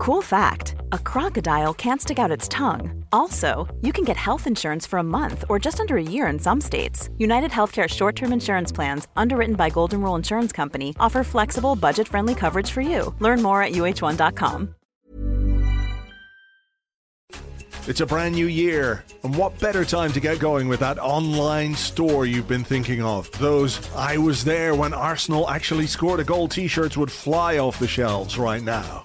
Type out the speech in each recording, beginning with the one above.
Cool fact a crocodile can't stick out its tongue. Also, you can get health insurance for a month or just under a year in some states. United Healthcare short term insurance plans, underwritten by Golden Rule Insurance Company, offer flexible, budget friendly coverage for you. Learn more at uhone.com. It's a brand new year, and what better time to get going with that online store you've been thinking of? Those I was there when Arsenal actually scored a goal t shirts would fly off the shelves right now.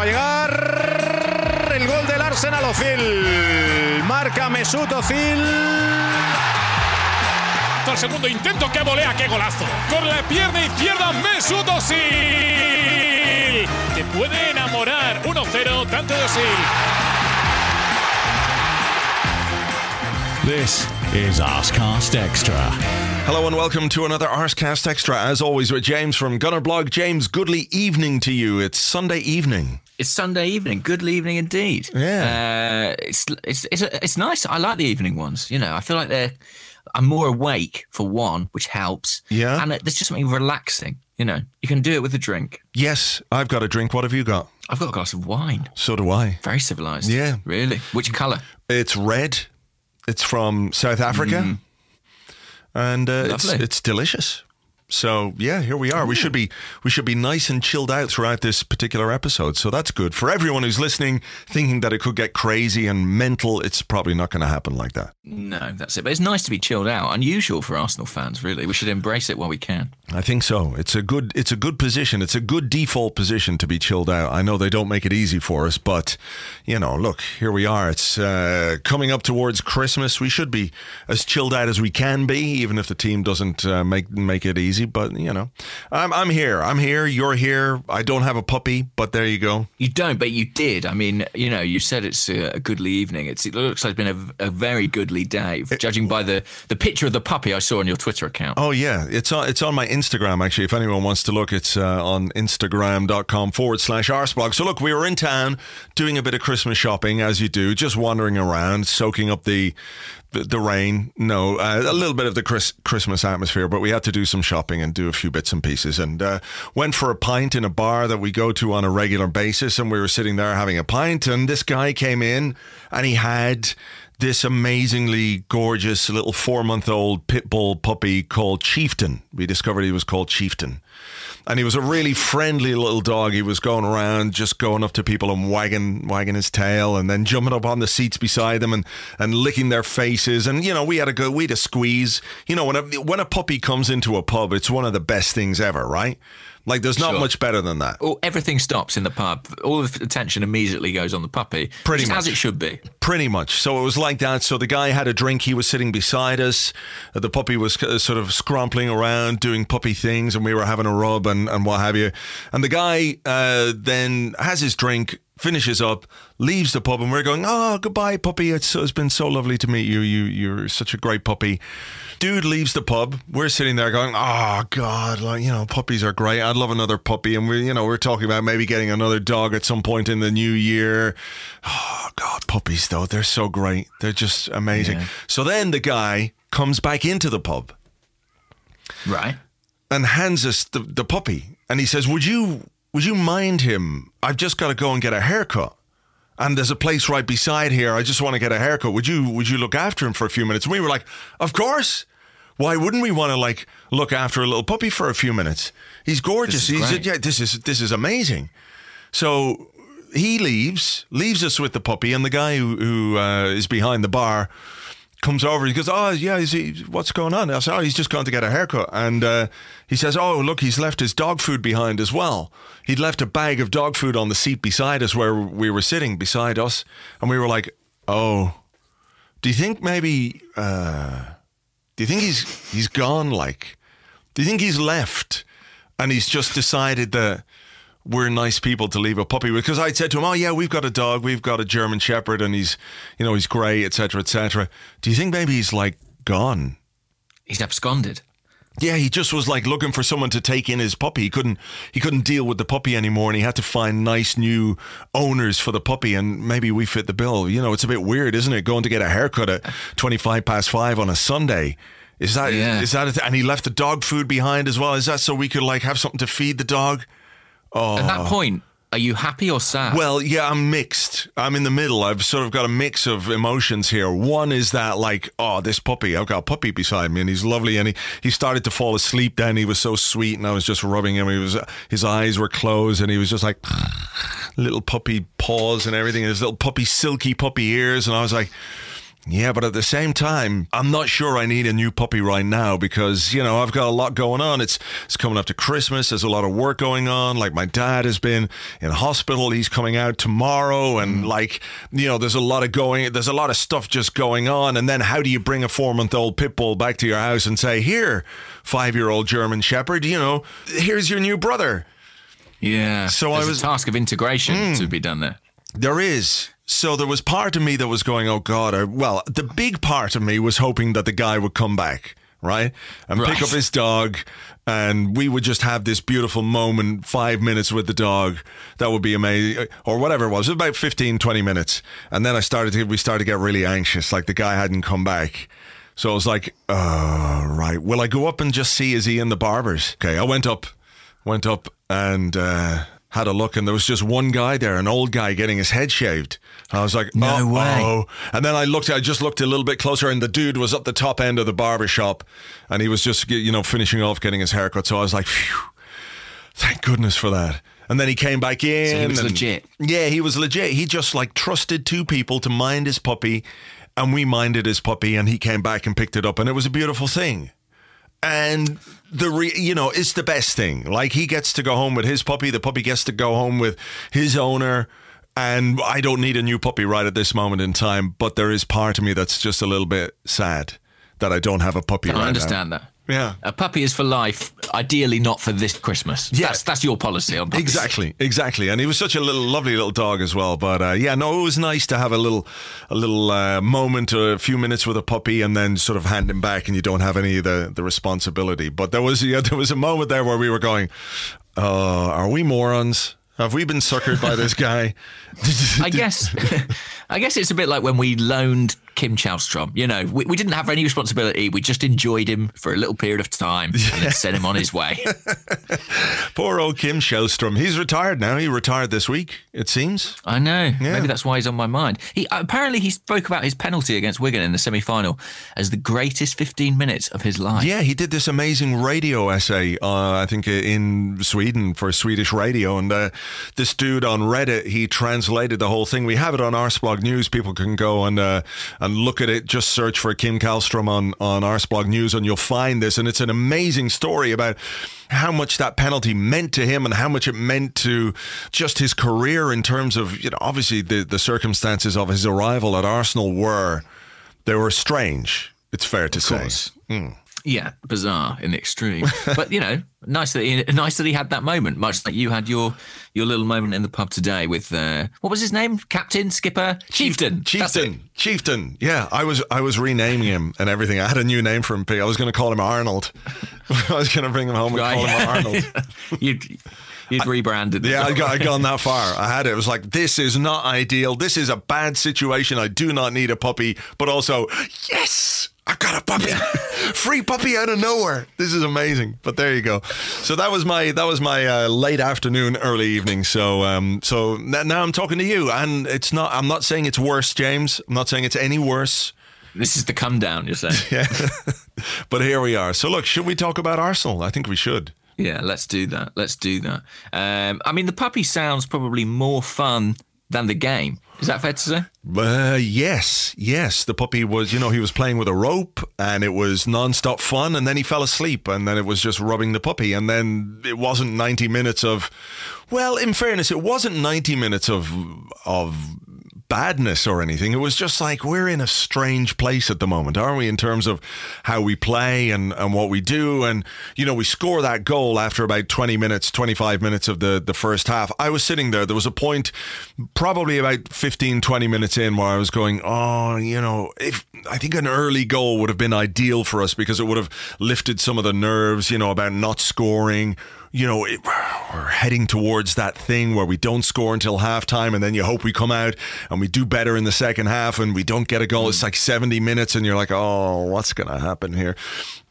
Va a llegar el gol del Arsenal Ozil. Marca Mesut Ozil. El segundo intento que volea, qué golazo. Con la pierna izquierda Mesut Özil. Te puede enamorar 1-0 tanto de. This is Arscast Extra. Hello and welcome to another Arscast Extra. As always, with James from Gunner Blog. James, goodly evening to you. It's Sunday evening. It's Sunday evening. Good evening indeed. Yeah. Uh, it's it's it's it's nice. I like the evening ones. You know, I feel like they're. I'm more awake for one, which helps. Yeah. And there's just something relaxing. You know, you can do it with a drink. Yes, I've got a drink. What have you got? I've got a glass of wine. So do I. Very civilized. Yeah. Really. Which colour? It's red. It's from South Africa. And uh, it's, it's delicious. So yeah, here we are. We should be we should be nice and chilled out throughout this particular episode. So that's good for everyone who's listening, thinking that it could get crazy and mental. It's probably not going to happen like that. No, that's it. But it's nice to be chilled out. Unusual for Arsenal fans, really. We should embrace it while we can. I think so. It's a good it's a good position. It's a good default position to be chilled out. I know they don't make it easy for us, but you know, look, here we are. It's uh, coming up towards Christmas. We should be as chilled out as we can be, even if the team doesn't uh, make make it easy. But you know, I'm I'm here. I'm here. You're here. I don't have a puppy, but there you go. You don't, but you did. I mean, you know, you said it's a, a goodly evening. It's, it looks like it's been a, a very goodly day, judging by the, the picture of the puppy I saw on your Twitter account. Oh yeah, it's on it's on my Instagram actually. If anyone wants to look, it's uh, on Instagram.com forward slash arsblog. So look, we were in town doing a bit of Christmas shopping as you do, just wandering around, soaking up the the, the rain. No, uh, a little bit of the Chris, Christmas atmosphere, but we had to do some shopping and do a few bits and pieces. And uh, went for a pint in a bar that we go to on a regular basis. And we were sitting there having a pint, and this guy came in, and he had this amazingly gorgeous little four month old pit bull puppy called Chieftain. We discovered he was called Chieftain. And he was a really friendly little dog. He was going around, just going up to people and wagging, wagging his tail, and then jumping up on the seats beside them and, and licking their faces. And you know, we had a go, we had a squeeze. You know, when a when a puppy comes into a pub, it's one of the best things ever, right? Like, there's not Sure. much better than that. Oh, everything stops in the pub. All the attention immediately goes on the puppy. Pretty is as it should be. Pretty much. So it was like that. So the guy had a drink. He was sitting beside us. The puppy was uh, sort of scrumpling around, doing puppy things, and we were having a rub and, and what have you. And the guy uh, then has his drink, finishes up, leaves the pub, and we're going, "Oh, goodbye, puppy. It's, it's been so lovely to meet you. You you're such a great puppy." Dude leaves the pub. We're sitting there going, "Oh God, like you know, puppies are great. I'd love another puppy." And we, you know, we're talking about maybe getting another dog at some point in the new year. Oh God, puppies though, they're so great. They're just amazing. Yeah. So then the guy comes back into the pub Right. and hands us the, the puppy, and he says, "Would you would you mind him? I've just got to go and get a haircut." And there's a place right beside here. I just want to get a haircut. Would you would you look after him for a few minutes? And we were like, Of course. Why wouldn't we want to like look after a little puppy for a few minutes? He's gorgeous. Is He's yeah, this is this is amazing. So he leaves, leaves us with the puppy, and the guy who, who uh, is behind the bar comes over. He goes, "Oh yeah, is he, what's going on?" I said, "Oh, he's just gone to get a haircut." And uh, he says, "Oh, look, he's left his dog food behind as well. He'd left a bag of dog food on the seat beside us where we were sitting beside us, and we were like, oh." Do you think maybe? Uh, do you think he's he's gone? Like, do you think he's left, and he's just decided that we're nice people to leave a puppy with? Because I'd said to him, "Oh yeah, we've got a dog, we've got a German Shepherd, and he's, you know, he's grey, etc., etc." Do you think maybe he's like gone? He's absconded. Yeah, he just was like looking for someone to take in his puppy. He couldn't he couldn't deal with the puppy anymore and he had to find nice new owners for the puppy and maybe we fit the bill. You know, it's a bit weird, isn't it? Going to get a haircut at 25 past 5 on a Sunday. Is that Yeah. is that it? and he left the dog food behind as well. Is that so we could like have something to feed the dog? At that oh. point, are you happy or sad? Well, yeah, I'm mixed. I'm in the middle. I've sort of got a mix of emotions here. One is that, like, oh, this puppy, I've got a puppy beside me and he's lovely. And he, he started to fall asleep then. He was so sweet and I was just rubbing him. He was, his eyes were closed and he was just like little puppy paws and everything and his little puppy, silky puppy ears. And I was like, yeah, but at the same time, I'm not sure I need a new puppy right now because, you know, I've got a lot going on. It's it's coming up to Christmas. There's a lot of work going on. Like my dad has been in hospital. He's coming out tomorrow and mm. like, you know, there's a lot of going there's a lot of stuff just going on. And then how do you bring a 4-month-old pit bull back to your house and say, "Here, 5-year-old German shepherd, you know, here's your new brother." yeah. So I was- a task of integration mm. to be done there. There is. So there was part of me that was going, oh God. I, well, the big part of me was hoping that the guy would come back, right? And pick up his dog and we would just have this beautiful moment, five minutes with the dog. That would be amazing. Or whatever it was. It was about 15, 20 minutes. And then I started to, we started to get really anxious. Like the guy hadn't come back. So I was like, oh, right. Will I go up and just see, is he in the barber's? Okay. I went up, went up and, uh, had a look and there was just one guy there, an old guy getting his head shaved. I was like, No way. "Uh-oh." And then I looked, I just looked a little bit closer and the dude was up the top end of the barber shop and he was just, you know, finishing off getting his haircut. So I was like, phew, thank goodness for that. And then he came back in. So he was and- legit. Yeah, he was legit. He just like trusted two people to mind his puppy and we minded his puppy and he came back and picked it up and it was a beautiful thing and the re- you know it's the best thing. Like he gets to go home with his puppy the puppy gets to go home with his owner and i don't need a new puppy right at this moment in time but there is part of me that's just a little bit sad that i don't have a puppy I right understand that. yeah A puppy is for life, ideally not for this Christmas. Yeah. That's, that's your policy on puppies. Exactly, exactly, and he was such a little lovely little dog as well. But uh, yeah, no, it was nice to have a little, a little uh, moment, or a few minutes with a puppy, and then sort of hand him back, and you don't have any of the the responsibility. But there was yeah, there was a moment there where we were going, uh, "Are we morons? Have we been suckered by this guy?" I guess, I guess it's a bit like when we loaned Kim Kallstrom. You know, we, we didn't have any responsibility. We just enjoyed him for a little period of time and then sent him on his way. Poor old Kim Kallstrom. He's retired now. He retired this week, it seems. I know. Yeah. Maybe that's why he's on my mind. He apparently he spoke about his penalty against Wigan in the semi-final as the greatest 15 minutes of his life. Yeah, he did this amazing radio essay, uh, I think in Sweden for Swedish radio. And uh, this dude on Reddit, he translated the whole thing. We have it on Arsblog News. People can go and uh, and look at it. Just search for Kim Kallstrom on, on Arsblog News and you'll find this. And it's an amazing story about how much that penalty meant to him and how much it meant to just his career in terms of, you know, obviously the, the circumstances of his arrival at Arsenal were, they were strange. It's fair to say. course. Hmm. Yeah, bizarre in the extreme. but you know, nice that he, nice that he had that moment, much like you had your your little moment in the pub today with uh, what was his name? Captain, skipper, chieftain. Chieftain, Chieftain. Yeah, I was I was renaming him and everything. I had a new name for him. Pig. I was going to call him Arnold. I was going to bring him home and call him Arnold. you'd you'd rebranded. Yeah, I got I gone that far. I had it. It was like this is not ideal. This is a bad situation. I do not need a puppy, but also yes. I got a puppy, free puppy out of nowhere. This is amazing. But there you go. So that was my that was my uh, late afternoon, early evening. So um, so now I'm talking to you, and it's not. I'm not saying it's worse, James. I'm not saying it's any worse. This is the come down. You're saying. Yeah. but here we are. So look, should we talk about Arsenal? I think we should. Yeah, let's do that. Let's do that. Um, I mean, the puppy sounds probably more fun than the game. Is that fair to say? Uh, yes, yes. The puppy was, you know, he was playing with a rope and it was non-stop fun and then he fell asleep and then it was just rubbing the puppy and then it wasn't 90 minutes of well, in fairness, it wasn't 90 minutes of of badness or anything. It was just like we're in a strange place at the moment, aren't we, in terms of how we play and, and what we do. And, you know, we score that goal after about 20 minutes, 25 minutes of the, the first half. I was sitting there. There was a point, probably about 15, 20 minutes in, where I was going, oh, you know, if I think an early goal would have been ideal for us because it would have lifted some of the nerves, you know, about not scoring you know, it, we're heading towards that thing where we don't score until halftime and then you hope we come out and we do better in the second half and we don't get a goal. It's hmm. like 70 minutes and you're like, oh, what's going to happen here?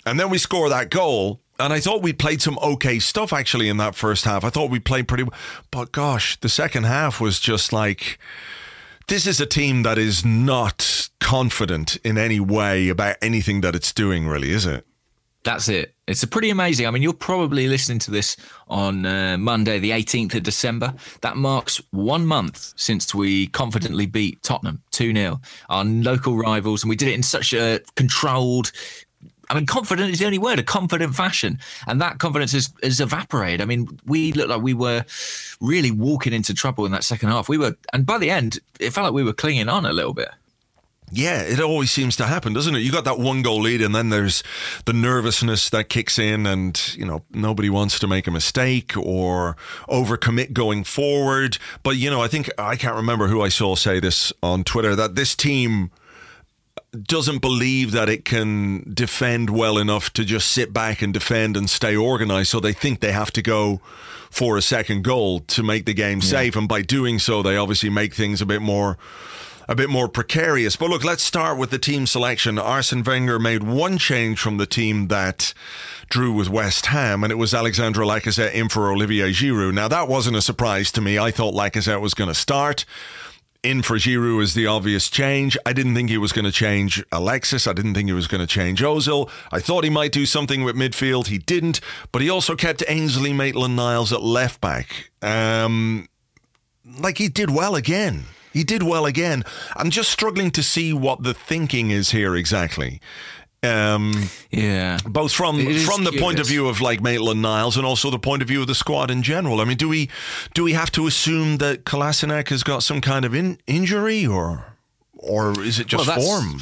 And then we score that goal. And I thought we played some okay stuff actually in that first half. I thought we played pretty, well. but gosh, the second half was just like, this is a team that is not confident in any way about anything that it's doing, really, is it? That's it. It's a pretty amazing. I mean, you're probably listening to this on uh, Monday, the 18th of December. That marks one month since we confidently beat Tottenham 2 0, our local rivals. And we did it in such a controlled, I mean, confident is the only word, a confident fashion. And that confidence has, has evaporated. I mean, we looked like we were really walking into trouble in that second half. We were, and by the end, it felt like we were clinging on a little bit. Yeah, it always seems to happen, doesn't it? You got that one goal lead, and then there's the nervousness that kicks in, and you know nobody wants to make a mistake or overcommit going forward. But you know, I think I can't remember who I saw say this on Twitter that this team doesn't believe that it can defend well enough to just sit back and defend and stay organized. So they think they have to go for a second goal to make the game safe, and by doing so, they obviously make things a bit more a bit more precarious. But look, let's start with the team selection. Arsene Wenger made one change from the team that drew with West Ham, and it was Alexandre Lacazette in for Olivier Giroud. Now, that wasn't a surprise to me. I thought Lacazette was going to start. In for Giroud is the obvious change. I didn't think he was going to change Alexis. I didn't think he was going to change Ozil. I thought he might do something with midfield. He didn't, but he also kept Ainsley Maitland-Niles at left back. Um, like he did well again. He did well again. I'm just struggling to see what the thinking is here exactly. Um, yeah, both from from the curious. point of view of like Maitland Niles and also the point of view of the squad in general. I mean, do we do we have to assume that Kolasinac has got some kind of in, injury or or is it just well, form?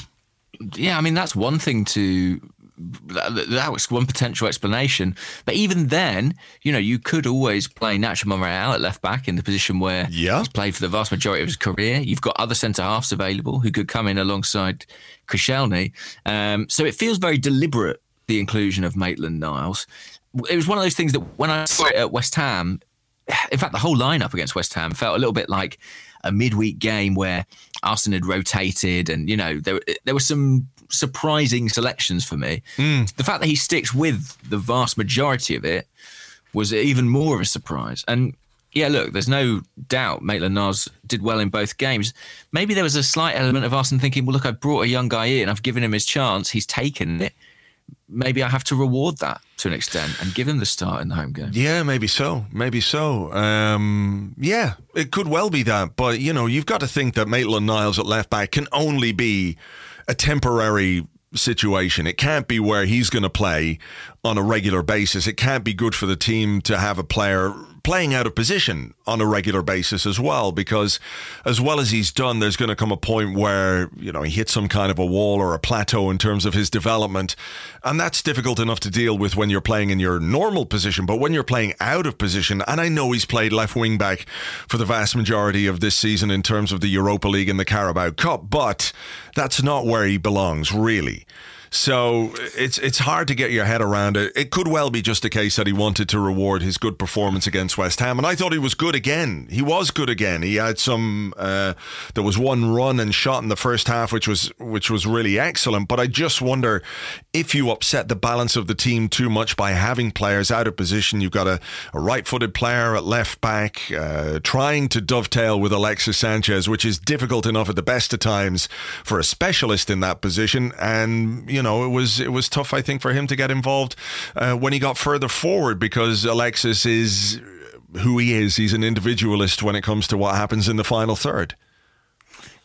Yeah, I mean that's one thing to that was one potential explanation. But even then, you know, you could always play Nacho Monreal at left back in the position where yeah. he's played for the vast majority of his career. You've got other centre halves available who could come in alongside Koscielny. Um, so it feels very deliberate, the inclusion of Maitland Niles. It was one of those things that when I saw it at West Ham, in fact, the whole lineup against West Ham felt a little bit like a midweek game where Arsene had rotated and, you know, there, there were some surprising selections for me. Mm. The fact that he sticks with the vast majority of it was even more of a surprise. And yeah, look, there's no doubt Maitland Niles did well in both games. Maybe there was a slight element of Arsene thinking, well, look, I've brought a young guy in, I've given him his chance, he's taken it. Maybe I have to reward that to an extent and give him the start in the home game. Yeah, maybe so. Maybe so. Um, yeah, it could well be that. But, you know, you've got to think that Maitland Niles at left back can only be a temporary situation. It can't be where he's going to play on a regular basis. It can't be good for the team to have a player playing out of position on a regular basis as well, because as well as he's done, there's going to come a point where, you know, he hits some kind of a wall or a plateau in terms of his development. And that's difficult enough to deal with when you're playing in your normal position. But when you're playing out of position, and I know he's played left wing back for the vast majority of this season in terms of the Europa League and the Carabao Cup, but that's not where he belongs, really. So it's it's hard to get your head around it. It could well be just a case that he wanted to reward his good performance against West Ham, and I thought he was good again. He was good again. He had some. Uh, there was one run and shot in the first half, which was which was really excellent. But I just wonder if you upset the balance of the team too much by having players out of position. You've got a, a right-footed player at left back uh, trying to dovetail with Alexis Sanchez, which is difficult enough at the best of times for a specialist in that position, and you you know, it was it was tough. I think for him to get involved uh, when he got further forward because Alexis is who he is. He's an individualist when it comes to what happens in the final third.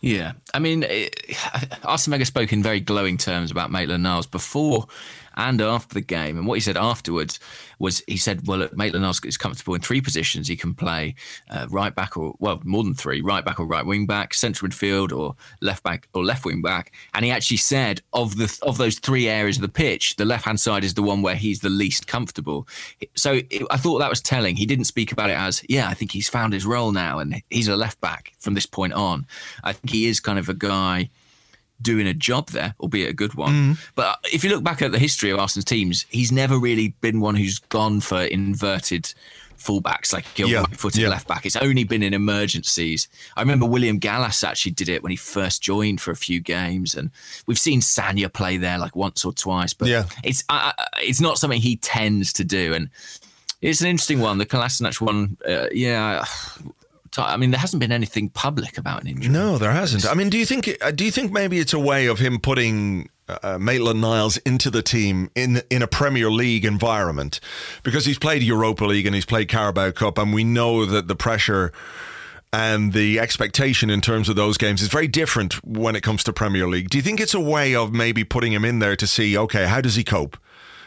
Yeah, I mean, it, Arsene Wenger spoke in very glowing terms about Maitland Niles before and after the game. And what he said afterwards was he said, well, Maitland Niles is comfortable in three positions. He can play uh, right back or, well, more than three, right back or right wing back, central midfield or left back or left wing back. And he actually said of the of those three areas of the pitch, the left hand side is the one where he's the least comfortable. So it, I thought that was telling. He didn't speak about it as, yeah, I think he's found his role now and he's a left back from this point on. I think he is kind of a guy doing a job there, albeit a good one. Mm. But if you look back at the history of Arsenal's teams, he's never really been one who's gone for inverted fullbacks like a yeah, right-footed yeah. left back. It's only been in emergencies. I remember William Gallas actually did it when he first joined for a few games, and we've seen Sagna play there like once or twice. But yeah. it's uh, it's not something he tends to do, and it's an interesting one. The Kolasinac one, uh, yeah. I mean, there hasn't been anything public about an injury. No, there hasn't. I mean, do you think? Do you think maybe it's a way of him putting uh, uh, Maitland Niles into the team in in a Premier League environment because he's played Europa League and he's played Carabao Cup, and we know that the pressure and the expectation in terms of those games is very different when it comes to Premier League. Do you think it's a way of maybe putting him in there to see, okay, how does he cope?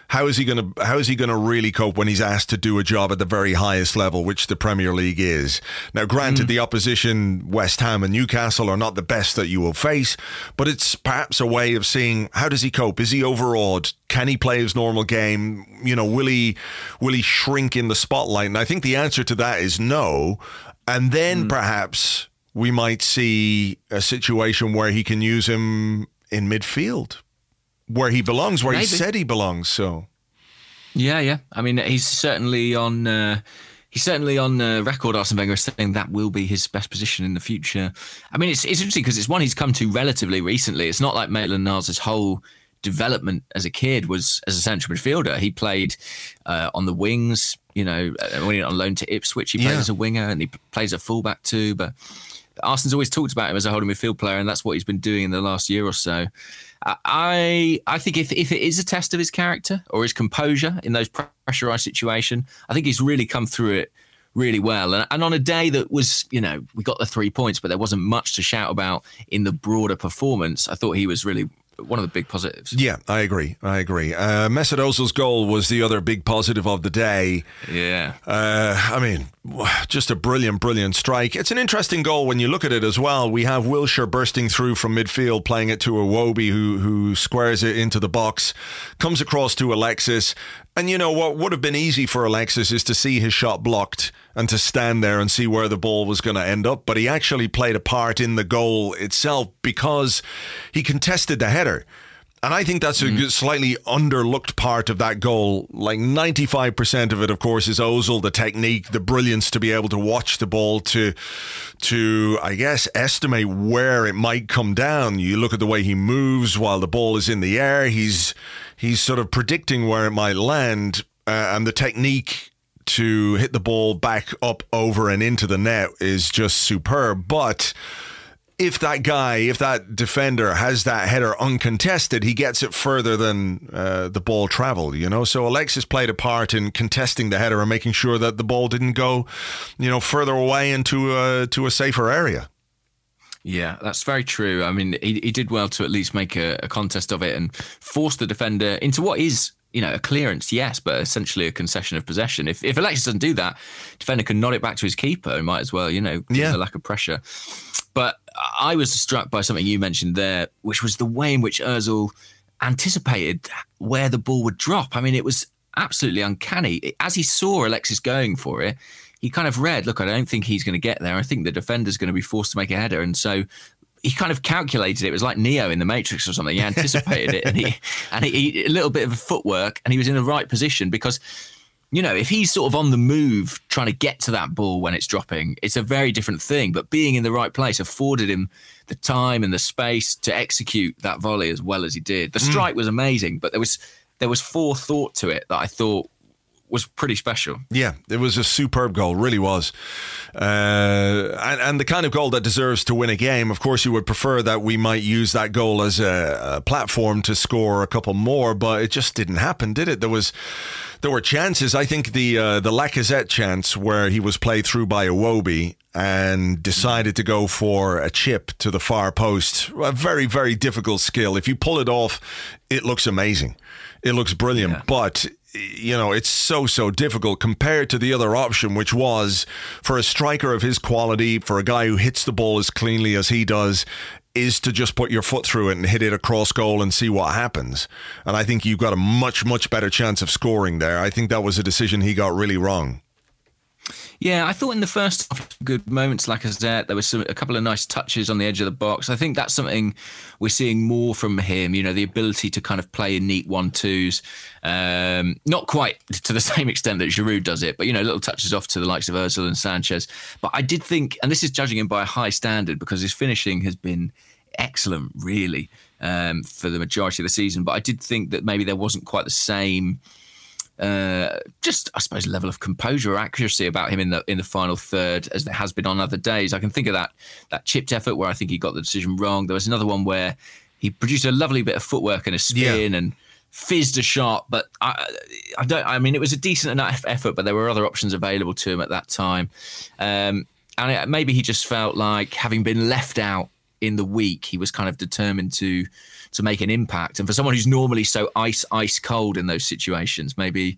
How is he going to how is he going to really cope when he's asked to do a job at the very highest level, which the Premier League is? Now, granted, mm. the opposition, West Ham and Newcastle, are not the best that you will face, but it's perhaps a way of seeing how does he cope? Is he overawed? Can he play his normal game? You know, will he will he shrink in the spotlight? And I think the answer to that is no. And then mm. perhaps we might see a situation where he can use him in midfield where he belongs, where Maybe. he said he belongs. So, yeah, yeah. I mean, he's certainly on. Uh, he's certainly on uh, record, Arsene Wenger, saying that will be his best position in the future. I mean, it's, it's interesting because it's one he's come to relatively recently. It's not like Maitland Niles' whole development as a kid was as a central midfielder. He played uh, on the wings, you know, uh, when he went on loan to Ipswich, he played yeah. as a winger and he plays a fullback too. But Arsenal's always talked about him as a holding midfield player, and that's what he's been doing in the last year or so. I I think if, if it is a test of his character or his composure in those pressurized situation, I think he's really come through it really well. And, and on a day that was, you know, we got the three points, but there wasn't much to shout about in the broader performance. I thought he was really one of the big positives. Yeah, I agree. I agree. Uh, Mesut Ozil's goal was the other big positive of the day. Yeah. Uh, I mean, just a brilliant, brilliant strike. It's an interesting goal when you look at it as well. We have Wilshere bursting through from midfield, playing it to Iwobi, who who squares it into the box, comes across to Alexis, and you know what would have been easy for Alexis is to see his shot blocked and to stand there and see where the ball was going to end up. But he actually played a part in the goal itself because he contested the header. And I think that's a mm. slightly underlooked part of that goal. Like 95% of it, of course, is Ozil, the technique, the brilliance to be able to watch the ball, to, to I guess, estimate where it might come down. You look at the way he moves while the ball is in the air. He's he's sort of predicting where it might land, uh, and the technique to hit the ball back up over and into the net is just superb. But if that guy, if that defender has that header uncontested, he gets it further than uh, the ball traveled, you know? So Alexis played a part in contesting the header and making sure that the ball didn't go, you know, further away into a, to a safer area. Yeah, that's very true. I mean, he, he did well to at least make a, a contest of it and force the defender into what is you know, a clearance, yes, but essentially a concession of possession. If if Alexis doesn't do that, defender can nod it back to his keeper. He might as well, you know, yeah. the lack of pressure. But I was struck by something you mentioned there, which was the way in which Özil anticipated where the ball would drop. I mean, it was absolutely uncanny. As he saw Alexis going for it, he kind of read, look, I don't think he's going to get there. I think the defender's going to be forced to make a header. And so he kind of calculated it. It was like Neo in the Matrix or something. He anticipated it, and he and he, a little bit of a footwork, and he was in the right position because. You know, if he's sort of on the move trying to get to that ball when it's dropping, it's a very different thing. But being in the right place afforded him the time and the space to execute that volley as well as he did. The hmm. strike mm. was amazing, but there was there was forethought to it that I thought was pretty special. Yeah, it was a superb goal, really was. Uh, and, and, the kind of goal that deserves to win a game. Of course, you would prefer that we might use that goal as a, a platform to score a couple more, but it just didn't happen, did it? There was there were chances. I think the uh, the Lacazette chance where he was played through by Iwobi and decided to go for a chip to the far post. A very very difficult skill. If you pull it off, it looks amazing. It looks brilliant, yeah. but you know, it's so, so difficult compared to the other option, which was for a striker of his quality, for a guy who hits the ball as cleanly as he does, is to just put your foot through it and hit it across goal and see what happens. And I think you've got a much, much better chance of scoring there. I think that was a decision he got really wrong. Yeah, I thought in the first good moments, like said, there was some, a couple of nice touches on the edge of the box. I think that's something we're seeing more from him. You know, the ability to kind of play in neat one twos, um, not quite to the same extent that Giroud does it, but you know, little touches off to the likes of Özil and Sanchez. But I did think, and this is judging him by a high standard because his finishing has been excellent, really, um, for the majority of the season. But I did think that maybe there wasn't quite the same uh, just I suppose level of composure or accuracy about him in the in the final third as there has been on other days. I can think of that that chipped effort where I think he got the decision wrong. There was another one where he produced a lovely bit of footwork and a spin yeah. and fizzed a shot, but I, I don't. I mean, it was a decent enough effort, but there were other options available to him at that time, um, and it, maybe he just felt like having been left out in the week, he was kind of determined to to make an impact. And for someone who's normally so ice ice cold in those situations, maybe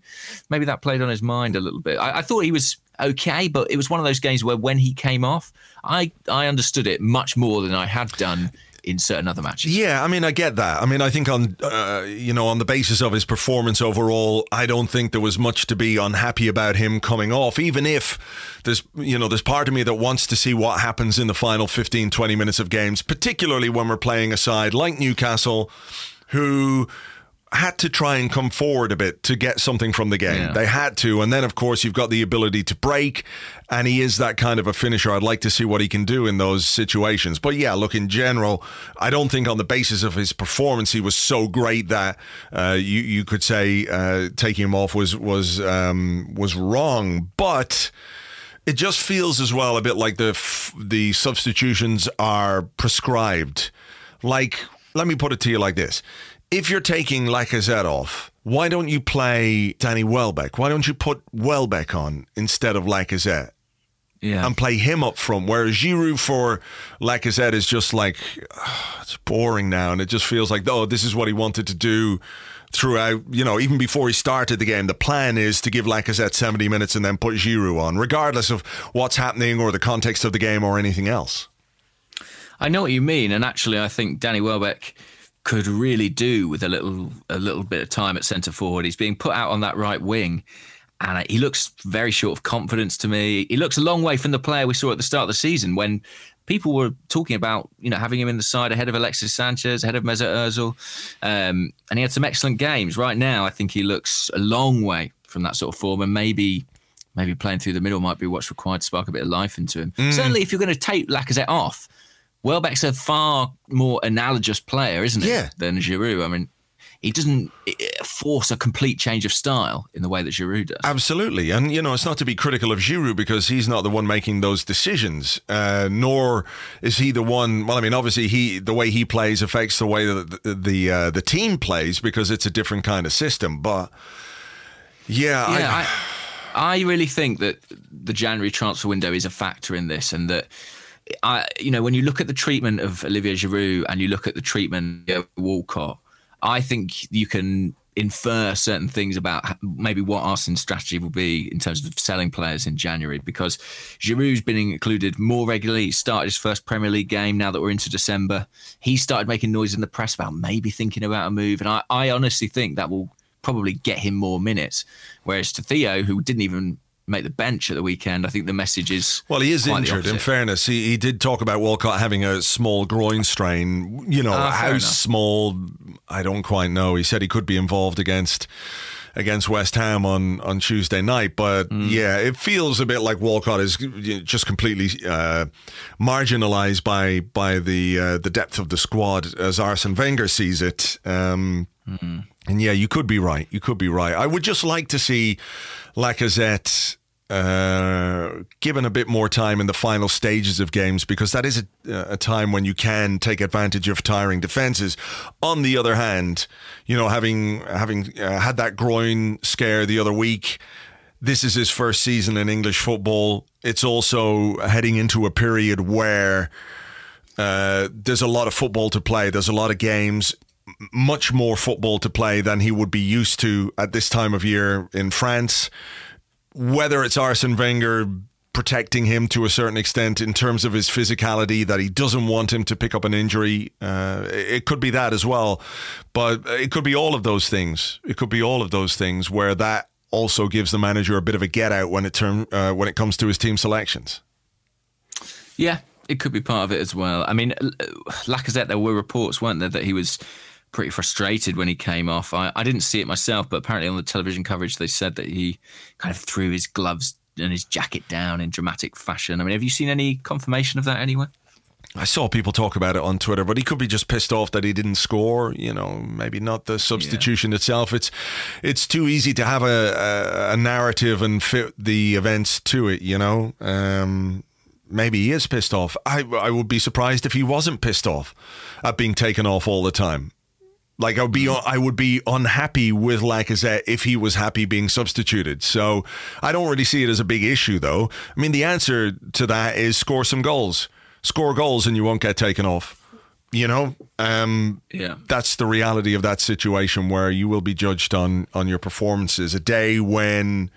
maybe that played on his mind a little bit. I, I thought he was okay, but it was one of those games where when he came off, I I understood it much more than I had done in certain other matches. Yeah, I mean, I get that. I mean, I think on uh, you know on the basis of his performance overall, I don't think there was much to be unhappy about him coming off. Even if there's you know there's part of me that wants to see what happens in the final 15, 20 minutes of games, particularly when we're playing a side like Newcastle, who had to try and come forward a bit to get something from the game. Yeah. They had to. And then, of course, you've got the ability to break. And he is that kind of a finisher. I'd like to see what he can do in those situations. But yeah, look, in general, I don't think on the basis of his performance, he was so great that uh, you, you could say uh, taking him off was, was, um, was wrong. But it just feels as well a bit like the, f- the substitutions are prescribed. Like, let me put it to you like this if you're taking Lacazette off, why don't you play Danny Welbeck? Why don't you put Welbeck on instead of Lacazette? Yeah. And play him up front. Whereas Giroud for Lacazette is just like, oh, it's boring now. And it just feels like, oh, this is what he wanted to do throughout, you know, even before he started the game. The plan is to give Lacazette 70 minutes and then put Giroud on, regardless of what's happening or the context of the game or anything else. I know what you mean. And actually, I think Danny Welbeck could really do with a little a little bit of time at centre forward. He's being put out on that right wing, and he looks very short of confidence to me. He looks a long way from the player we saw at the start of the season when people were talking about you know having him in the side ahead of Alexis Sanchez, ahead of Mesut Ozil, um, and he had some excellent games. Right now, I think he looks a long way from that sort of form, and maybe. Maybe playing through the middle might be what's required to spark a bit of life into him. Mm. Certainly, if you're going to take Lacazette off, Welbeck's a far more analogous player, isn't he? Yeah. Than Giroud. I mean, he doesn't force a complete change of style in the way that Giroud does. Absolutely. And, you know, it's not to be critical of Giroud because he's not the one making those decisions, uh, nor is he the one. Well, I mean, obviously, he the way he plays affects the way that the, the, uh, the team plays because it's a different kind of system. But, yeah. yeah I, I, I really think that the January transfer window is a factor in this and that I, you know, when you look at the treatment of Olivier Giroud and you look at the treatment of Walcott, I think you can infer certain things about maybe what Arsenal's strategy will be in terms of selling players in January because Giroud's been included more regularly. He started his first Premier League game now that we're into December. He started making noise in the press about maybe thinking about a move. And I, I honestly think that will probably get him more minutes. Whereas to Theo, who didn't even make the bench at the weekend. I think the message is well, he is injured. In fairness, he, he did talk about Walcott having a small groin strain. You know uh, how small, I don't quite know. He said he could be involved against against West Ham on, on Tuesday night. But mm. yeah, it feels a bit like Walcott is just completely uh, marginalised by by the uh, the depth of the squad as Arsene Wenger sees it. Um, Mm. And yeah, you could be right. You could be right. I would just like to see Lacazette uh, given a bit more time in the final stages of games because that is a, a, time when you can take advantage of tiring defenses. On the other hand, you know, having having uh, had that groin scare the other week, this is his first season in English football. It's also heading into a period where uh, there's a lot of football to play. There's a lot of games much more football to play than he would be used to at this time of year in France whether it's Arsene Wenger protecting him to a certain extent in terms of his physicality, that he doesn't want him to pick up an injury. Uh, it could be that as well, but it could be all of those things. It could be all of those things where that also gives the manager a bit of a get out when it term uh, when it comes to his team selections. Yeah, it could be part of it as well. I mean, Lacazette, there were reports, weren't there, that he was pretty frustrated when he came off. I, I didn't see it myself, but apparently on the television coverage they said that he kind of threw his gloves and his jacket down in dramatic fashion. I mean, have you seen any confirmation of that anywhere? I saw people talk about it on Twitter, but he could be just pissed off that he didn't score. You know, maybe not the substitution yeah. itself. It's it's too easy to have a, a, a narrative and fit the events to it. You know, um, maybe he is pissed off. I I would be surprised if he wasn't pissed off at being taken off all the time. Like I would be, I would be unhappy with Lacazette if he was happy being substituted. So I don't really see it as a big issue, though. I mean, the answer to that is score some goals, score goals, and you won't get taken off. You know, um, yeah, that's the reality of that situation where you will be judged on on your performances. A day when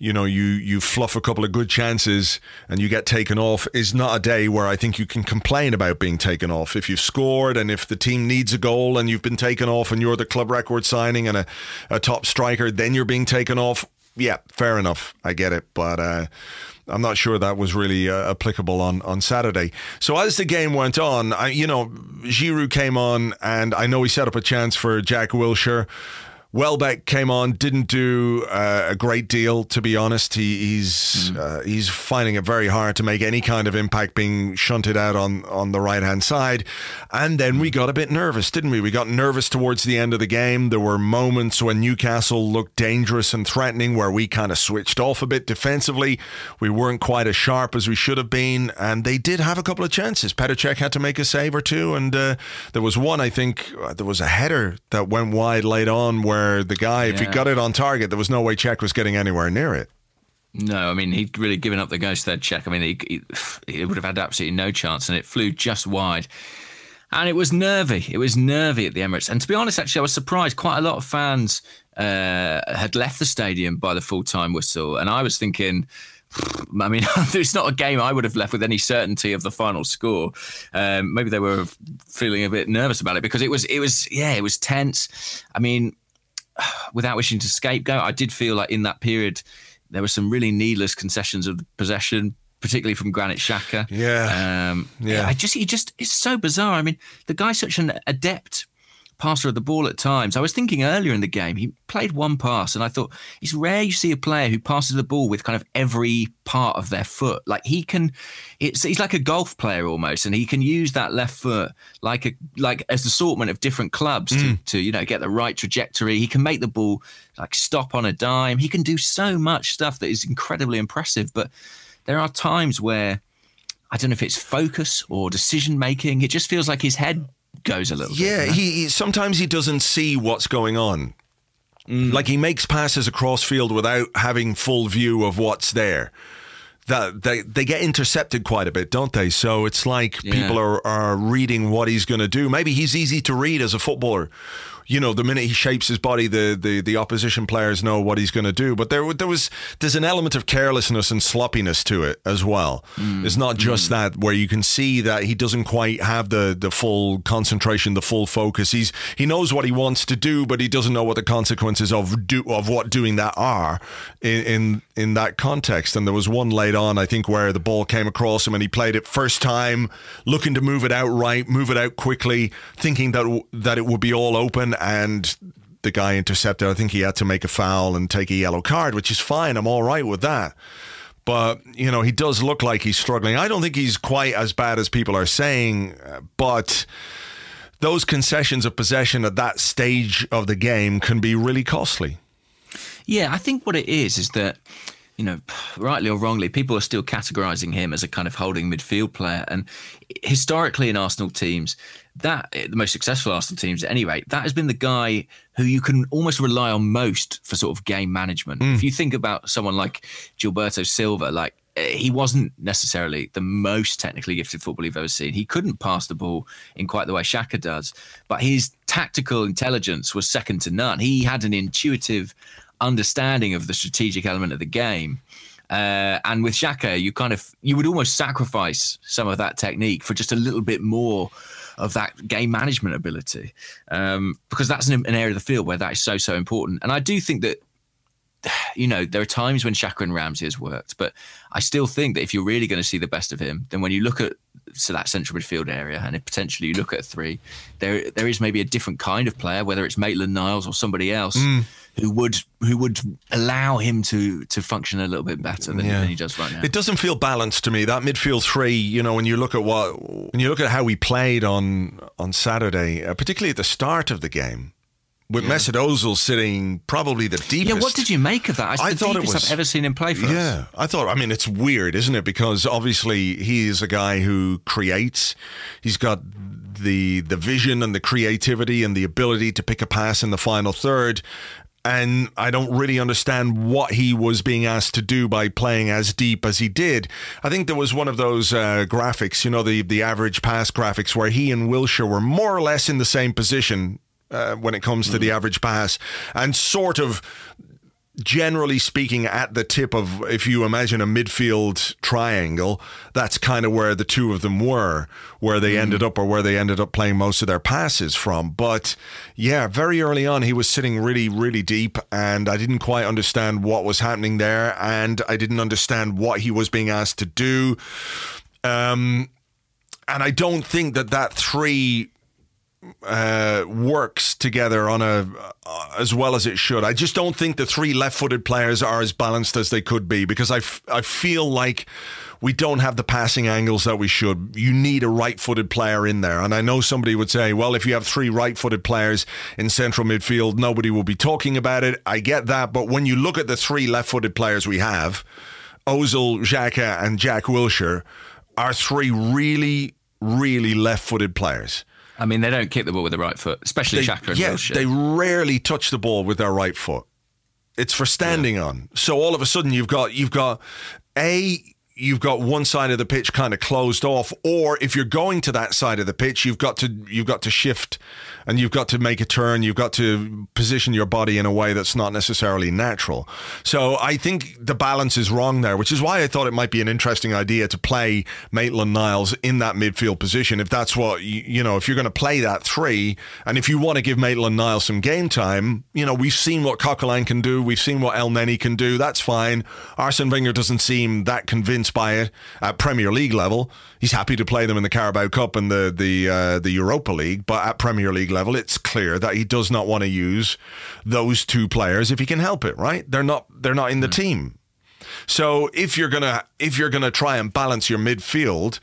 you know you you fluff a couple of good chances and you get taken off is not a day where I think you can complain about being taken off. If you've scored and if the team needs a goal and you've been taken off and you're the club record signing and a, a top striker, then you're being taken off. Yeah, fair enough. I get it, but. Uh, I'm not sure that was really uh, applicable on, on Saturday. So as the game went on, I, you know, Giroud came on, and I know he set up a chance for Jack Wilshere. Welbeck came on, didn't do uh, a great deal, to be honest. He, he's mm. uh, he's finding it very hard to make any kind of impact, being shunted out on on the right hand side. And then we got a bit nervous, didn't we? We got nervous towards the end of the game. There were moments when Newcastle looked dangerous and threatening, where we kind of switched off a bit defensively. We weren't quite as sharp as we should have been, and they did have a couple of chances. Petr Cech had to make a save or two, and uh, there was one. I think uh, there was a header that went wide late on where where the guy, yeah. if he got it on target, there was no way Cech was getting anywhere near it. No, I mean he'd really given up the ghost there, Cech. I mean he, he, he would have had absolutely no chance, and it flew just wide. And it was nervy. It was nervy at the Emirates. And to be honest, actually, I was surprised. Quite a lot of fans uh, had left the stadium by the full time whistle, and I was thinking. I mean, it's not a game I would have left with any certainty of the final score. Um, maybe they were feeling a bit nervous about it because it was, it was, yeah, it was tense. I mean, without wishing to scapegoat, I did feel like in that period there were some really needless concessions of possession, particularly from Granit Xhaka. Yeah, um, yeah. I just, he just, it's so bizarre. I mean, the guy's such an adept passer of the ball at times. I was thinking earlier in the game, he played one pass, and I thought it's rare you see a player who passes the ball with kind of every part of their foot. Like he can, it's he's like a golf player almost, and he can use that left foot like a like as assortment of different clubs mm. to, to you know get the right trajectory. He can make the ball like stop on a dime. He can do so much stuff that is incredibly impressive. But there are times where I don't know if it's focus or decision making. It just feels like his head goes a little yeah, bit. he, he sometimes he doesn't see what's going on. Mm. Like he makes passes across field without having full view of what's there. That they they get intercepted quite a bit, don't they? So it's like yeah. people are are reading what he's going to do. Maybe he's easy to read as a footballer you know, the minute he shapes his body, the the, the opposition players know what he's going to do. But there there was there's an element of carelessness and sloppiness to it as well. Mm. It's not just mm. that where you can see that he doesn't quite have the the full concentration, the full focus. He's he knows what he wants to do, but he doesn't know what the consequences of do of what doing that are in in, in that context. And there was one late on, I think, where the ball came across him and he played it first time, looking to move it out right, move it out quickly, thinking that that it would be all open and the guy intercepted. I think he had to make a foul and take a yellow card, which is fine. I'm all right with that. But, you know, he does look like he's struggling. I don't think he's quite as bad as people are saying, but those concessions of possession at that stage of the game can be really costly. Yeah, I think what it is is that you know, rightly or wrongly, people are still categorising him as a kind of holding midfield player. And historically, in Arsenal teams, that the most successful Arsenal teams at any rate, that has been the guy who you can almost rely on most for sort of game management. Mm. If you think about someone like Gilberto Silva, like eh, he wasn't necessarily the most technically gifted footballer you've ever seen. He couldn't pass the ball in quite the way Xhaka does, but his tactical intelligence was second to none. He had an intuitive understanding of the strategic element of the game. Uh, and with Xhaka, you kind of you would almost sacrifice some of that technique for just a little bit more of that game management ability, um, because that's an, an, area of the field where that is so so important. And I do think that you know there are times when Xhaka and Ramsey has worked, but I still think that if you're really going to see the best of him, then when you look at so that central midfield area, and if potentially you look at three, there there is maybe a different kind of player, whether it's Maitland Niles or somebody else. Mm who would who would allow him to to function a little bit better than, yeah. than, he does right now. It doesn't feel balanced to me. That midfield three, you know, when you look at what when you look at how we played on on Saturday, uh, particularly at the start of the game. With yeah. Mesut Ozil sitting probably the deepest. Yeah, what did you make of that? I, I thought it was I've ever seen him play for yeah, us. Yeah, I thought. I mean, it's weird, isn't it? Because obviously he is a guy who creates. He's got the the vision and the creativity and the ability to pick a pass in the final third and I don't really understand what he was being asked to do by playing as deep as he did. I think there was one of those uh, graphics, you know, the the average pass graphics, where he and Wilshere were more or less in the same position uh, when it comes to mm. the average pass, and sort of generally speaking, at the tip of, if you imagine a midfield triangle, that's kind of where the two of them were, where they mm. ended up or where they ended up playing most of their passes from. But yeah, very early on, he was sitting really, really deep, and I didn't quite understand what was happening there, and I didn't understand what he was being asked to do. Um, and I don't think that that three uh, works together on a uh, as well as it should. I just don't think the three left-footed players are as balanced as they could be because I, f- I feel like we don't have the passing angles that we should. You need a right-footed player in there, and I know somebody would say, "Well, if you have three right-footed players in central midfield, nobody will be talking about it." I get that, but when you look at the three left-footed players we have, Ozil, Xhaka, and Jack Wilshere, are three really, really left-footed players. I mean, they don't kick the ball with the right foot, especially they, Xhaka and yeah, Wilshere. They rarely touch the ball with their right foot. It's for standing yeah. on. So all of a sudden you've got you've got a you've got one side of the pitch kind of closed off or if you're going to that side of the pitch you've got to you've got to shift and you've got to make a turn. You've got to position your body in a way that's not necessarily natural. So i think the balance is wrong there which is why i thought it might be an interesting idea to play maitland niles in that midfield position. If that's what you, you know if you're going to play that three and if you want to give maitland niles some game time you know we've seen what coquelin can do. We've seen what Elneny can do. That's fine. Arsene wenger doesn't seem that convinced by it at Premier League level. He's happy to play them in the Carabao Cup and the the uh, the Europa League, but at Premier League level, it's clear that he does not want to use those two players if he can help it. Right? They're not they're not in the mm. team. So if you're gonna if you're gonna try and balance your midfield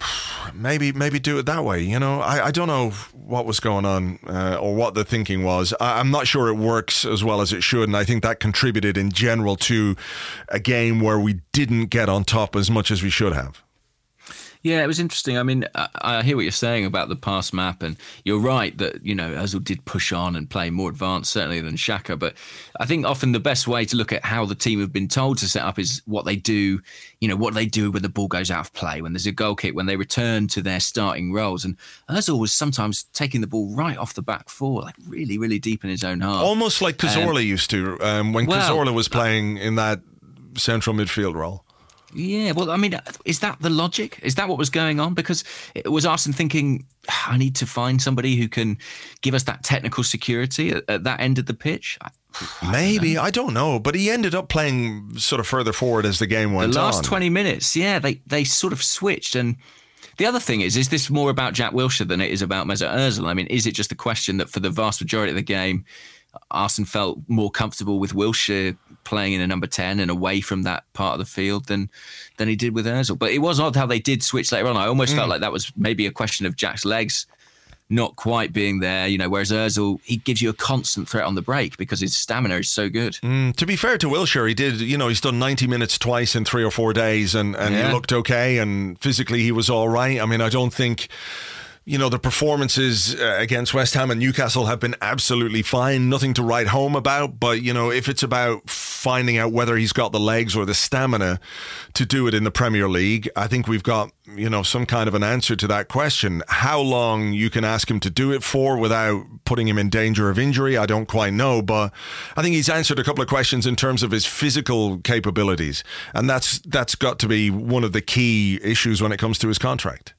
maybe maybe do it that way. You know, I, I don't know what was going on uh, or what the thinking was. I, am not sure it works as well as it should, and I think that contributed in general to a game where we didn't get on top as much as we should have. Yeah, it was interesting. I mean, I, I, hear what you're saying about the pass map, and you're right that you know Ozil did push on and play more advanced, certainly than Xhaka. But I think often the best way to look at how the team have been told to set up is what they do. You know, what they do when the ball goes out of play, when there's a goal kick, when they return to their starting roles. And Ozil was sometimes taking the ball right off the back four, like really, really deep in his own half, almost like Cazorla um, used to um, when well, Cazorla was playing in that central midfield role. Yeah, well, I mean, is that the logic? Is that what was going on? Because it was Arsene thinking, I need to find somebody who can give us that technical security at, at that end of the pitch. I, Maybe I don't know, but he ended up playing sort of further forward as the game went on. The last on. twenty minutes, yeah, they they sort of switched. And the other thing is, is this more about Jack Wilshere than it is about Mesut Ozil? I mean, is it just a question that for the vast majority of the game, Arsene felt more comfortable with Wilshere playing in a number 10 and away from that part of the field than than he did with Ozil. But it was odd how they did switch later on. I almost mm. felt like that was maybe a question of Jack's legs not quite being there. You know, whereas Özil, he gives you a constant threat on the break because his stamina is so good. Mm, to be fair to Wilshere, he did. You know, he's done ninety minutes twice in three or four days, and and Yeah. he looked okay, and physically he was all right. I mean, I don't think. You know, the performances uh, against West Ham and Newcastle have been absolutely fine. Nothing to write home about. But, you know, if it's about finding out whether he's got the legs or the stamina to do it in the Premier League, I think we've got, you know, some kind of an answer to that question. How long you can ask him to do it for without putting him in danger of injury, I don't quite know. But I think he's answered a couple of questions in terms of his physical capabilities. And that's that's got to be one of the key issues when it comes to his contract.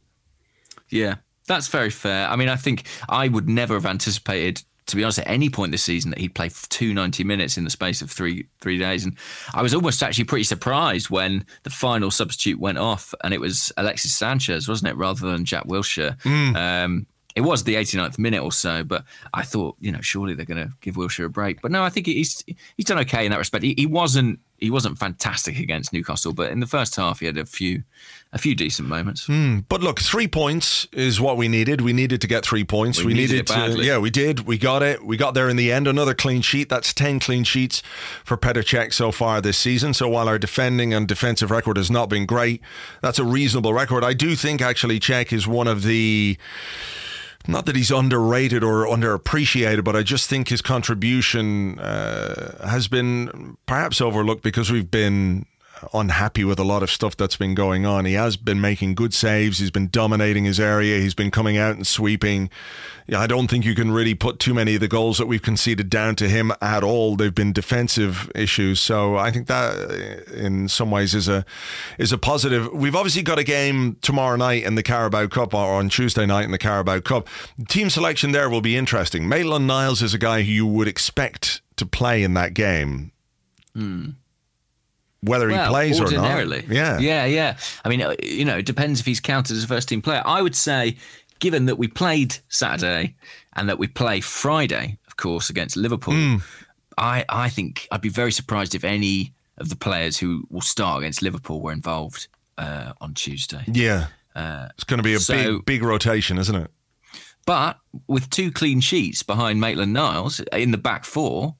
Yeah, that's very fair. I mean, I think I would never have anticipated, to be honest, at any point this season that he'd play two ninety minutes in the space of three three days. And I was almost actually pretty surprised when the final substitute went off and it was Alexis Sanchez, wasn't it, rather than Jack Wilshere. Um, it was the 89th minute or so, but I thought, you know, surely they're going to give Wilshere a break. But no, I think he's he's done okay in that respect. He, he wasn't he wasn't fantastic against Newcastle, but in the first half he had a few a few decent moments. Hmm, but look, three points is what we needed. We needed to get three points. We needed it to, yeah, we did. We got it. We got there in the end. Another clean sheet. That's ten clean sheets for Petr Cech so far this season. So while our defending and defensive record has not been great, that's a reasonable record. I do think actually Cech is one of the. Not that he's underrated or underappreciated, but I just think his contribution uh, has been perhaps overlooked because we've been unhappy with a lot of stuff that's been going on. He has been making good saves. He's been dominating his area. He's been coming out and sweeping. I don't think you can really put too many of the goals that we've conceded down to him at all. They've been defensive issues. So I think that uh, in some ways is a is a positive. We've obviously got a game tomorrow night in the Carabao Cup or on Tuesday night in the Carabao Cup. Team selection there will be interesting. Maitland Niles is a guy who you would expect to play in that game. Whether he Well, plays or not. Yeah. Yeah, yeah. I mean, uh, you know, it depends if he's counted as a first team player. I would say, given that we played Saturday and that we play Friday, of course, against Liverpool, Hmm. I, I think I'd be very surprised if any of the players who will start against Liverpool were involved uh, on Tuesday. Yeah. it's going to be a so- big, big rotation, isn't it? But with two clean sheets behind Maitland Niles in the back four,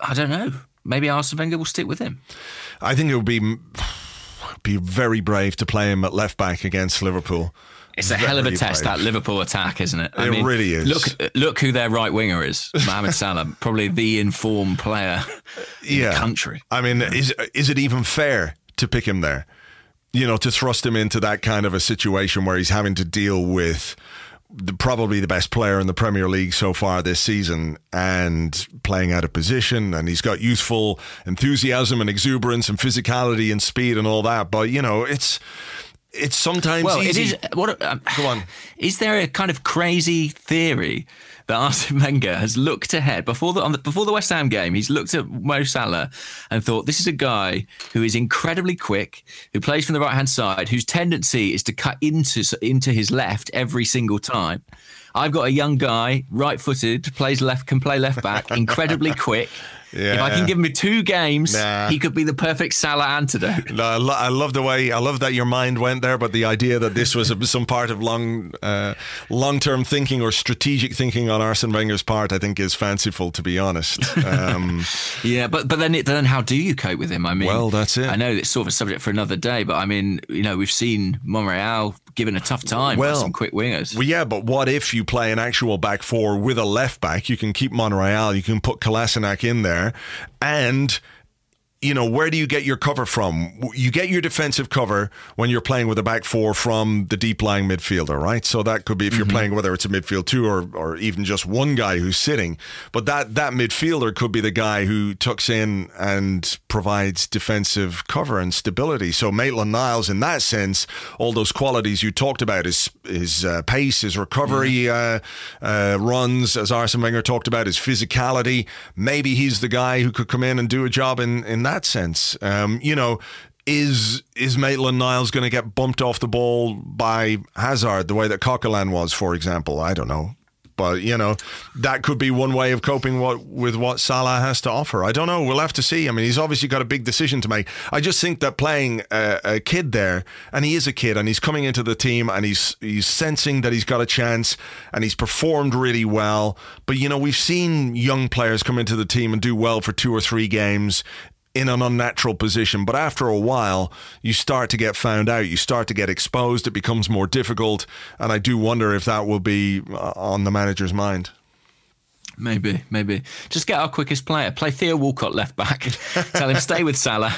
I don't know. Maybe Arsene Wenger will stick with him. I think it would be be very brave to play him at left back against Liverpool. It's a hell of a Very test brave. that Liverpool attack, isn't it? It really is. Look, look who their right winger is, Mohamed Salah, probably the informed player in yeah. the country. I mean, is is it even fair to pick him there? You know, to thrust him into that kind of a situation where he's having to deal with the, probably the best player in the Premier League so far this season and playing out of position. And he's got youthful enthusiasm and exuberance and physicality and speed and all that. But, you know, it's. It's sometimes Well, easy. it is. What? Um, Go on. Is there a kind of crazy theory that Arsene Wenger has looked ahead before the, the before the West Ham game? He's looked at Mo Salah and thought, "This is a guy who is incredibly quick, who plays from the right hand side, whose tendency is to cut into into his left every single time." I've got a young guy, right-footed, plays left, can play left back, incredibly quick. If I can give him two games, Nah. he could be the perfect Salah antidote. No, I, lo- I love the way I love that your mind went there, but the idea that this was a, some part of long, uh, long-term thinking or strategic thinking on Arsene Wenger's part, I think, is fanciful. To be honest, um, Yeah, but but then it, then how do you cope with him? I mean, Well, that's it. I know it's sort of a subject for another day, but I mean, you know, we've seen Monreal given a tough time Well, by some quick wingers. well, yeah, but what if you play an actual back four with a left back? You can keep Monreal, you can put Kolasinac in there, and you know, where do you get your cover from? You get your defensive cover when you're playing with a back four from the deep lying midfielder, right? So that could be if you're playing whether it's a midfield two or, or even just one guy who's sitting. But that, that midfielder could be the guy who tucks in and provides defensive cover and stability. So Maitland Niles, in that sense, all those qualities you talked about his his uh, pace, his recovery uh, uh, runs, as Arsene Wenger talked about, his physicality. Maybe he's the guy who could come in and do a job in in that sense. Um, you know. Is is Maitland Niles going to get bumped off the ball by Hazard the way that Coquelin was, for example? I don't know. but you know that could be one way of coping what, with what Salah has to offer. I don't know. We'll have to see. I mean, he's obviously got a big decision to make. I just think that playing a, a kid there, and he is a kid, and he's coming into the team, and he's he's sensing that he's got a chance, and he's performed really well. But you know, we've seen young players come into the team and do well for two or three games in an unnatural position. But after a while, you start to get found out. You start to get exposed. It becomes more difficult. And I do wonder if that will be uh, on the manager's mind. Maybe, maybe. Just get our quickest player. Play Theo Walcott left back. Tell him stay with Salah.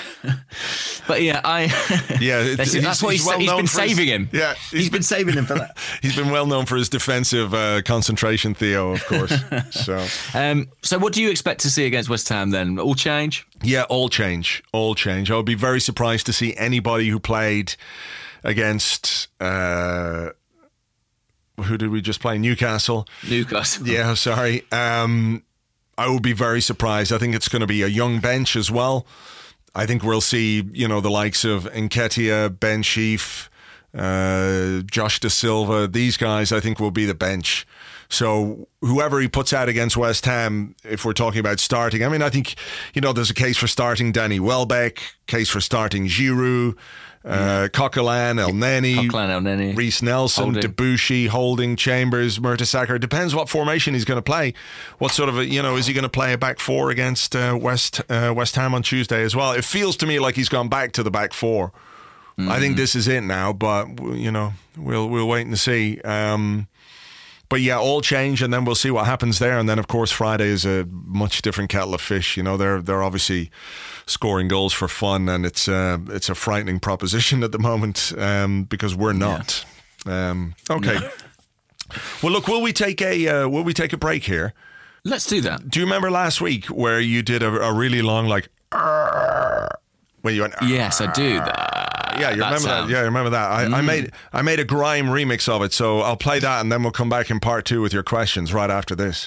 but yeah, I. Yeah, that's, that's what he's, he's, well he's been saving his, him. Yeah, he's, he's been, been, saving him for that. he's been well known for his defensive uh, concentration, Theo, of course. so, um, so what do you expect to see against West Ham then? All change? Yeah, all change, all change. I would be very surprised to see anybody who played against. Uh, who did we just play? Newcastle. Newcastle. Yeah, sorry. Um, I would be very surprised. I think it's going to be a young bench as well. I think we'll see, you know, the likes of Nketiah, Ben Sheaf, uh, Josh Da Silva. These guys, I think, will be the bench. So whoever he puts out against West Ham, if we're talking about starting, I mean, I think, you know, there's a case for starting Danny Welbeck, case for starting Giroud uh, Coquelin, Elneny, Coquelin, Elneny, Reiss Nelson, Holding. Debuchy, Holding, Chambers, Mertesacker. It depends what formation he's going to play. What sort of a, you know, is he going to play a back four against uh, West uh, West Ham on Tuesday as well? It feels to me like he's gone back to the back 4 mm-hmm. I think mm-hmm. this is it now, but you know, we'll we'll wait and see. Um, but yeah, all change, and then we'll see what happens there. And then, of course, Friday is a much different kettle of fish. You know, they're they're obviously scoring goals for fun, and it's uh, it's a frightening proposition at the moment um, because we're not. Yeah. Um, okay. No. Well, look, will we take a uh, will we take a break here? Let's do that. Do you remember last week where you did a, a really long like? When you went? Yes, I do. That, yeah, you remember sound. that? Yeah, I remember that. I, mm. I made I made a grime remix of it, so I'll play that, and then we'll come back in part two with your questions right after this.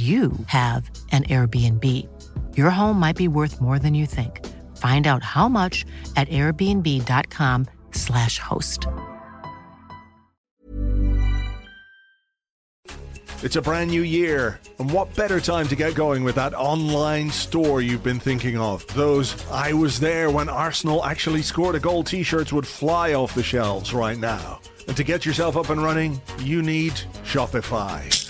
you have an Airbnb. Your home might be worth more than you think. Find out how much at airbnb.com/slash host. It's a brand new year, and what better time to get going with that online store you've been thinking of? Those I was there when Arsenal actually scored a goal t shirts would fly off the shelves right now. And to get yourself up and running, you need Shopify.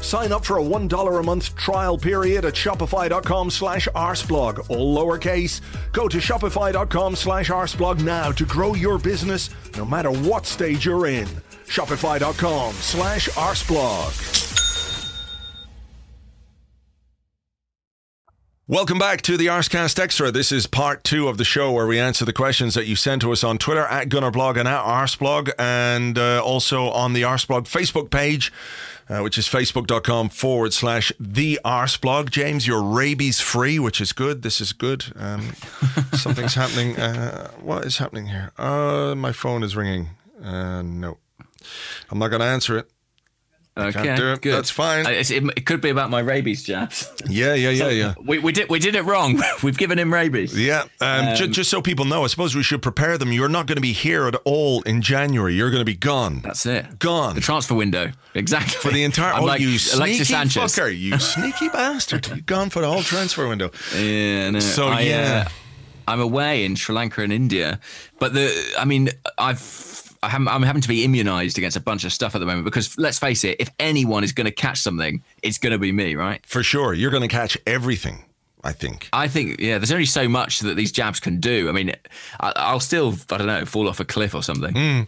Sign up for a $1 a month trial period at shopify.com slash arseblog, all lowercase. Go to shopify.com slash arseblog now to grow your business no matter what stage you're in. Shopify.com slash arseblog. Welcome back to the Arsecast Extra. This is part two of the show where we answer the questions that you sent to us on Twitter at Gunnerblog and at Arseblog and uh, also on the Arseblog Facebook page, uh, which is facebook.com forward slash the Arseblog. James, you're rabies free, which is good. This is good. Um, something's happening. Uh, what is happening here? Uh, my phone is ringing. Uh, no, I'm not going to answer it. Okay, Can't do it. good. That's fine. Uh, It, it could be about my rabies jabs. Yeah, yeah, yeah, yeah. We, we did we did it wrong. We've given him rabies. Yeah, um, ju- just so people know, I suppose we should prepare them. You're not going to be here at all in January. You're going to be gone. That's it. Gone. The transfer window. Exactly. for the entire. I'm oh, like you sneaky Sanchez. fucker! You sneaky bastard! You're gone for the whole transfer window. Yeah, no, So, I, yeah. uh, I'm away in Sri Lanka and India, but the I mean I've. I'm having to be immunized against a bunch of stuff at the moment because let's face it, if anyone is going to catch something, it's going to be me, right? For sure, you're going to catch everything. I think. I think, yeah, there's only so much that these jabs can do. I mean, I, I'll still, I don't know, fall off a cliff or something. Hmm.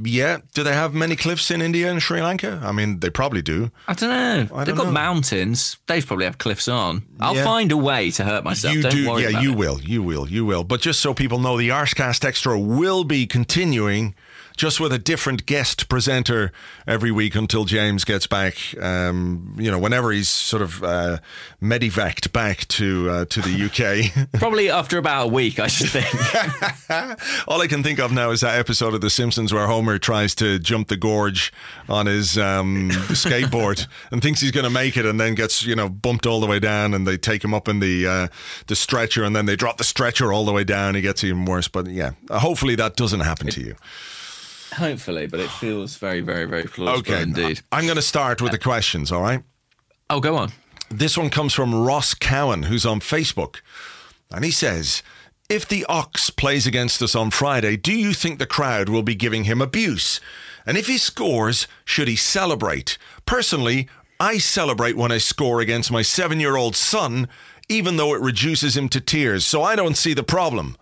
Yeah. Do they have many cliffs in India and Sri Lanka? I mean, they probably do. I don't know. I They've don't got know. mountains. They probably have cliffs on. I'll Yeah. find a way to hurt myself. you don't do, worry yeah, you it. will, you will, you will. But just so people know, the Arsecast Extra will be continuing, just with a different guest presenter every week until James gets back. Um, you know, whenever he's sort of uh, medevaced back to uh, to the UK. Probably after about a week, I should think. All I can think of now is that episode of The Simpsons where Homer tries to jump the gorge on his um, skateboard and thinks he's going to make it, and then gets you know bumped all the way down, and they take him up in the uh, the stretcher, and then they drop the stretcher all the way down. He gets even worse. But yeah, hopefully that doesn't happen to you. Hopefully, but it feels very, very, very plausible Okay, indeed. I'm going to start with the questions. All right. Oh, go on. This one comes from Ross Cowan, who's on Facebook. And he says, If the Ox plays against us on Friday, do you think the crowd will be giving him abuse? And if he scores, should he celebrate? Personally, I celebrate when I score against my seven year old son, even though it reduces him to tears, so I don't see the problem.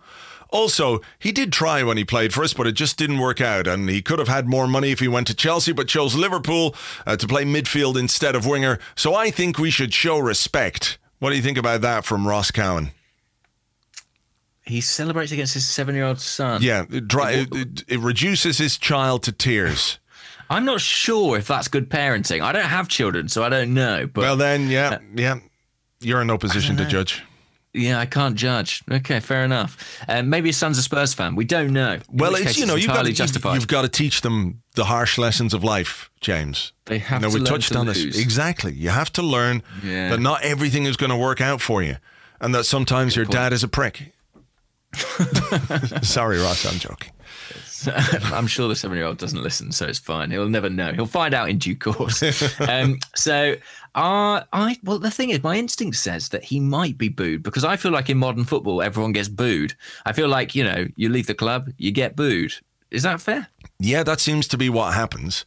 Also, he did try when he played for us, but it just didn't work out. And he could have had more money if he went to Chelsea, but chose Liverpool uh, to play midfield instead of winger. So I think we should show respect. What do you think about that from Ross Cowan? He celebrates against his seven-year-old son. Yeah, it, dry, it, it, it reduces his child to tears. I'm not sure if that's good parenting. I don't have children, so I don't know. But Well, then, yeah, yeah, you're in no position to judge. Yeah, I can't judge. Okay, fair enough. Um, maybe his son's a Spurs fan. We don't know. Well, it's you know you've got to, justified. you've, got to teach them the harsh lessons of life, James. They have you know, to we learn touched to on lose. this exactly. You have to learn Yeah. that not everything is going to work out for you, and that sometimes your dad is a prick. Sorry, Ross, I'm joking. I'm sure the seven-year-old doesn't listen, so it's fine. He'll never know. He'll find out in due course. um, so, uh, I well, the thing is, my instinct says that he might be booed because I feel like in modern football, everyone gets booed. I feel like you know, you leave the club, you get booed. Is that fair? Yeah, that seems to be what happens.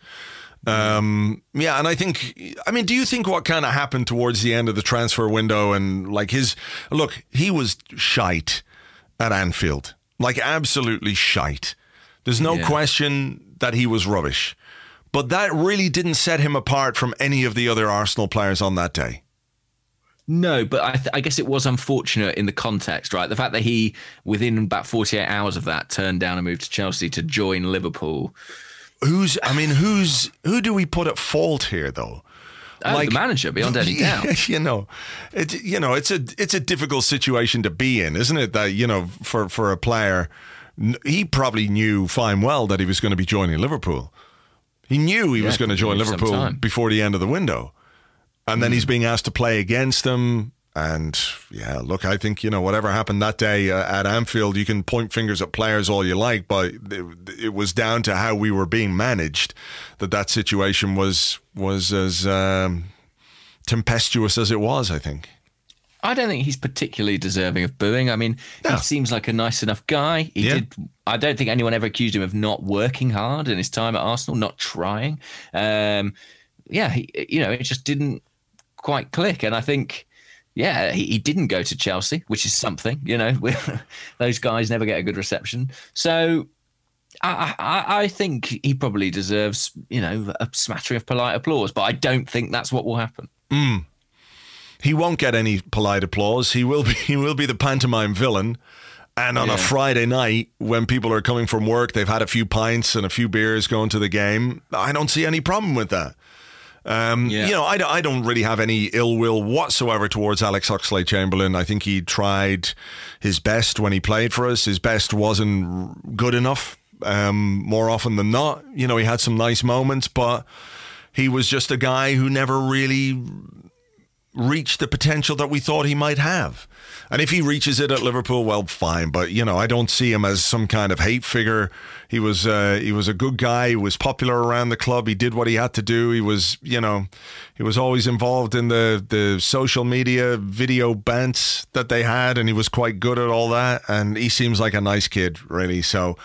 Um, yeah, and I think, I mean, do you think what kind of happened towards the end of the transfer window and like his look, he was shite at Anfield, like absolutely shite. There's no Yeah. question that he was rubbish, but that really didn't set him apart from any of the other Arsenal players on that day. No, but I, th- I guess it was unfortunate in the context, right? The fact that he, within about 48 hours of that, turned down and moved to Chelsea to join Liverpool. Who's, I mean, who's, who do we put at fault here though? Oh, the manager, beyond any doubt. you know, it, you know, it's a it's a difficult situation to be in, isn't it? That you know, for for a player, he probably knew fine well that he was going to be joining Liverpool. He knew he was going to join Liverpool before the end of the window, and then he's Hmm. being asked to play against them. And yeah, look, I think you know whatever happened that day uh, at Anfield, you can point fingers at players all you like, but it, it was down to how we were being managed that that situation was was as um, tempestuous as it was. I think. I don't think he's particularly deserving of booing. I mean, No. he seems like a nice enough guy. He Yeah. did. I don't think anyone ever accused him of not working hard in his time at Arsenal, not trying. Um, yeah, he, you know, it just didn't quite click. And I think, yeah, he, he didn't go to Chelsea, which is something. You know, those guys never get a good reception. So I, I, I think he probably deserves, you know, a smattering of polite applause, but I don't think that's what will happen. He won't get any polite applause. He will be he will be the pantomime villain. And on a Friday night, when people are coming from work, they've had a few pints and a few beers going to the game. I don't see any problem with that. Um, Yeah. You know, I, don't- I don't really have any ill will whatsoever towards Alex Oxlade Chamberlain. I think he tried his best when he played for us. His best wasn't good enough um, more often than not. You know, he had some nice moments, but he was just a guy who never really reach the potential that we thought he might have. And if he reaches it at Liverpool, well, fine. But you know, I don't see him as some kind of hate figure. He was uh, he was a good guy. He was popular around the club. He did what he had to do. He was you know, he was always involved in the the social media video bants that they had, and he was quite good at all that. And he seems like a nice kid, really. So.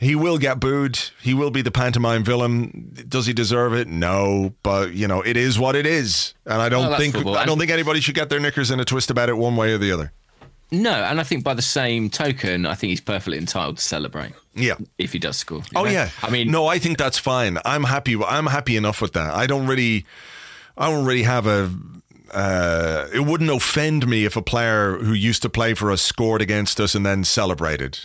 He will get booed. He will be the pantomime villain. Does he deserve it? No, but you know it is what it is, and I don't think football. I don't think anybody should get their knickers in a twist about it one way or the other. No, and I think by the same token, I think he's perfectly entitled to celebrate Yeah. if he does score. Oh know? yeah. I mean, no, I think that's fine. I'm happy. I'm happy enough with that. I don't really, I don't really have a. Uh, it wouldn't offend me if a player who used to play for us scored against us and then celebrated.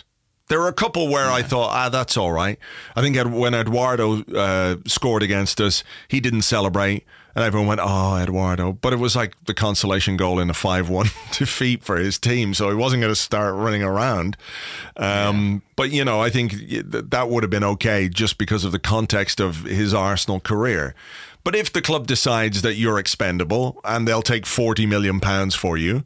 There were a couple where I thought, ah, that's all right. I think when Eduardo uh, scored against us, he didn't celebrate, and everyone went, "Oh, Eduardo!" But it was like the consolation goal in a five-one defeat for his team, so he wasn't going to start running around. Um, But you know, I think that would have been okay just because of the context of his Arsenal career. But if the club decides that you're expendable and they'll take forty million pounds for you,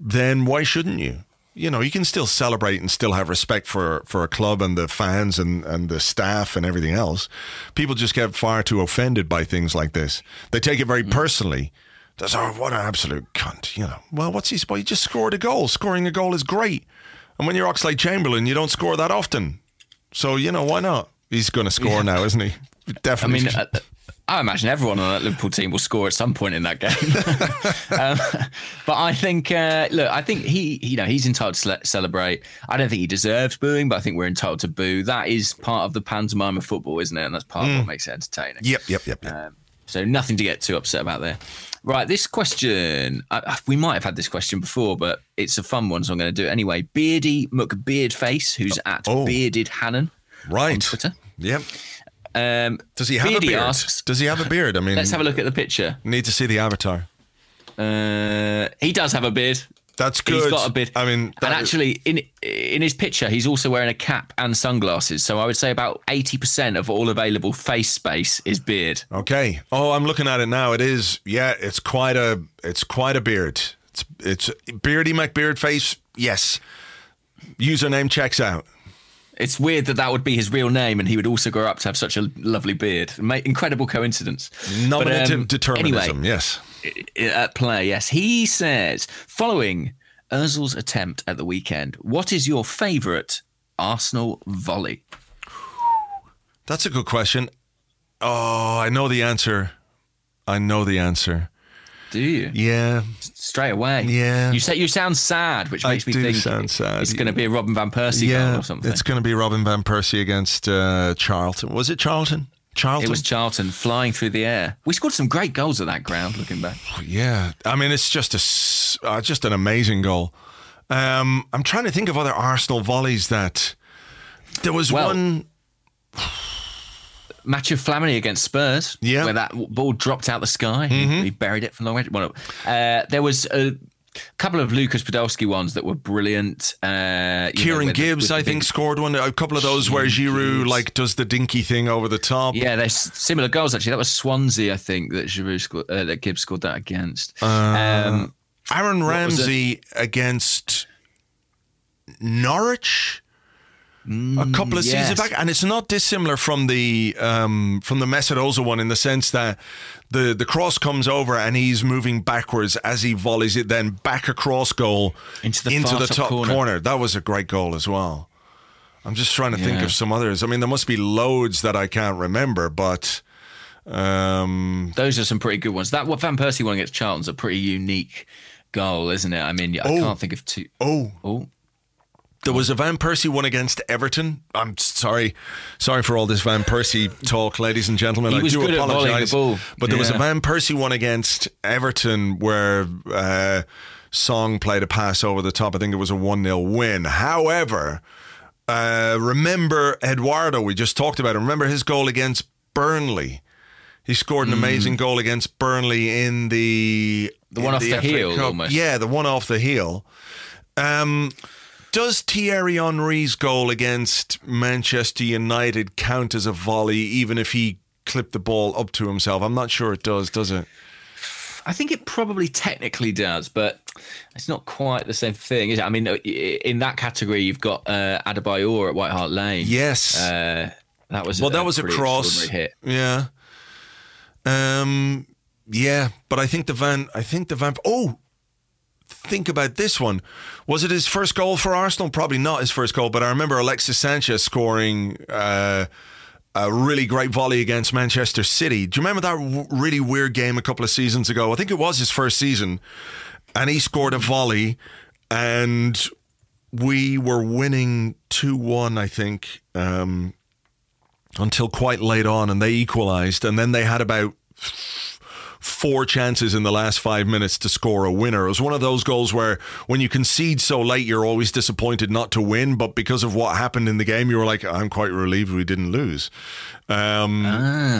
then why shouldn't you? You know, you can still celebrate and still have respect for, for a club and the fans and, and the staff and everything else. People just get far too offended by things like this. They take it very personally. That's oh, what an absolute cunt. You know, well, what's he? Well, he just scored a goal. Scoring a goal is great. And when you're Oxlade Chamberlain, you don't score that often. So you know why not? He's going to score now, isn't he? I Definitely. mean, uh, I imagine everyone on that Liverpool team will score at some point in that game. um, but I think, uh, look, I think he, you know, he's entitled to celebrate. I don't think he deserves booing, but I think we're entitled to boo. That is part of the pantomime of football, isn't it? And that's part of what makes it entertaining. yep, yep, yep. yep. Um, so nothing to get too upset about there. Right, this question, uh, we might have had this question before, but it's a fun one, so I'm going to do it anyway. Beardy McBeardface, who's at Oh. Bearded Hannon on right. Twitter. Yep. Um, Does he have Beardy a beard? asks, Does he have a beard? I mean, let's have a look at the picture. need to see the avatar. Uh, he does have a beard. That's good. He's got a beard. I mean, and actually, in in his picture, he's also wearing a cap and sunglasses. So I would say about eighty percent of all available face space is beard. Okay. Oh, I'm looking at it now. It is. Yeah, it's quite a. It's quite a beard. It's it's beardy McBeard face. Yes. Username checks out. It's weird that that would be his real name, and he would also grow up to have such a lovely beard. Incredible coincidence. Nominative um, determinism. Anyway, yes. at play, yes. He says, following Ozil's attempt at the weekend, what is your favourite Arsenal volley? That's a good question. Oh, I know the answer. I know the answer. Do you? Yeah. Straight away. Yeah. You say you sound sad, which I makes me do think sound sad. it's going to be a Robin van Persie goal Yeah. or something. It's going to be Robin van Persie against uh, Charlton. Was it Charlton? Charlton. It was Charlton flying through the air. We scored some great goals at that ground. Looking back, Yeah, I mean it's just a uh, just an amazing goal. Um, I'm trying to think of other Arsenal volleys that there was Well, one. Match of Flamini against Spurs, Yeah. Mm-hmm. where that ball dropped out the sky. He, he buried it from long range. Well, uh, there was a couple of Lucas Podolski ones that were brilliant. Uh, you know, Kieran Gibbs, the I big- think, scored one. A couple of those where Kieran Giroud like does the dinky thing over the top. Yeah, there's similar goals actually. That was Swansea, I think, that Giroud scored, uh, that Gibbs scored that against. Uh, um, Aaron? Ramsey against Norwich. A couple of Mm, yes. seasons back, and it's not dissimilar from the um, from the Mesut Ozil one in the sense that the the cross comes over and he's moving backwards as he volleys it, then back across goal Into the far top top corner. corner. That was a great goal as well. I'm just trying to think of some others. I mean, there must be loads that I can't remember, but um, Those are some pretty good ones. That what Van Persie one against Charlton's a pretty unique goal, isn't it? I mean, I Oh. can't think of two. oh, Oh, There was a Van Persie one against Everton. I'm sorry, sorry for all this Van Persie talk, ladies and gentlemen. He I was do good at volleying the apologise. ball. But there was a Van Persie one against Everton where uh, Song played a pass over the top. I think it was a 1 0 win. However, uh, remember Eduardo, we just talked about him. Remember his goal against Burnley? He scored an Mm. amazing goal against Burnley in the The one off the FA heel, almost. Yeah, the one off the heel. Um, does Thierry Henry's goal against Manchester United count as a volley, even if he clipped the ball up to himself? I'm not sure it does. Does it? I think it probably technically does, but it's not quite the same thing, is it? I mean, in that category, you've got uh, Adebayor at White Hart Lane. Yes. Uh, that was well, that was a cross. hit. Yeah. Um. Yeah, but I think the van. I think the van. Oh, think about this one. Was it his first goal for Arsenal? Probably not his first goal, but I remember Alexis Sanchez scoring. Uh, a really great volley against Manchester City. Do you remember that w- really weird game a couple of seasons ago? I think it was his first season, and he scored a volley, and we were winning two one. I think. Um, until quite late on, and they equalised, and then they had about four chances in the last five minutes to score a winner. It was one of those goals where when you concede so late, you're always disappointed not to win, but because of what happened in the game, you were like, I'm quite relieved we didn't lose. Um,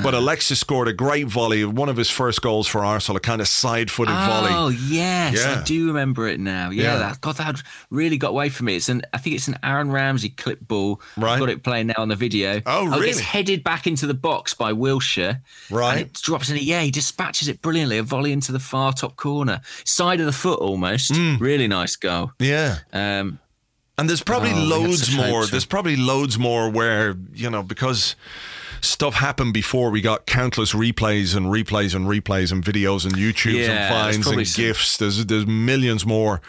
But Alexis scored a great volley, one of his first goals for Arsenal, a kind of side-footed Oh volley. Oh, yes, Yeah. I do remember it now. Yeah, Yeah. that God, that really got away from me. It's an, I think it's an Aaron Ramsey clip ball. Right. I've got it playing now on the video. Oh, gets really? headed back into the box by Wilshere. Right. and it drops in it. Yeah, he dispatches it brilliantly. A volley into the far top corner, side of the foot almost. Hmm. Really nice goal. Yeah. Um, And there's probably Oh, loads more. There's probably loads more where, you know, because stuff happened before, we got countless replays and replays and replays and videos and YouTubes Yeah, and finds and some- GIFs. There's, there's millions more,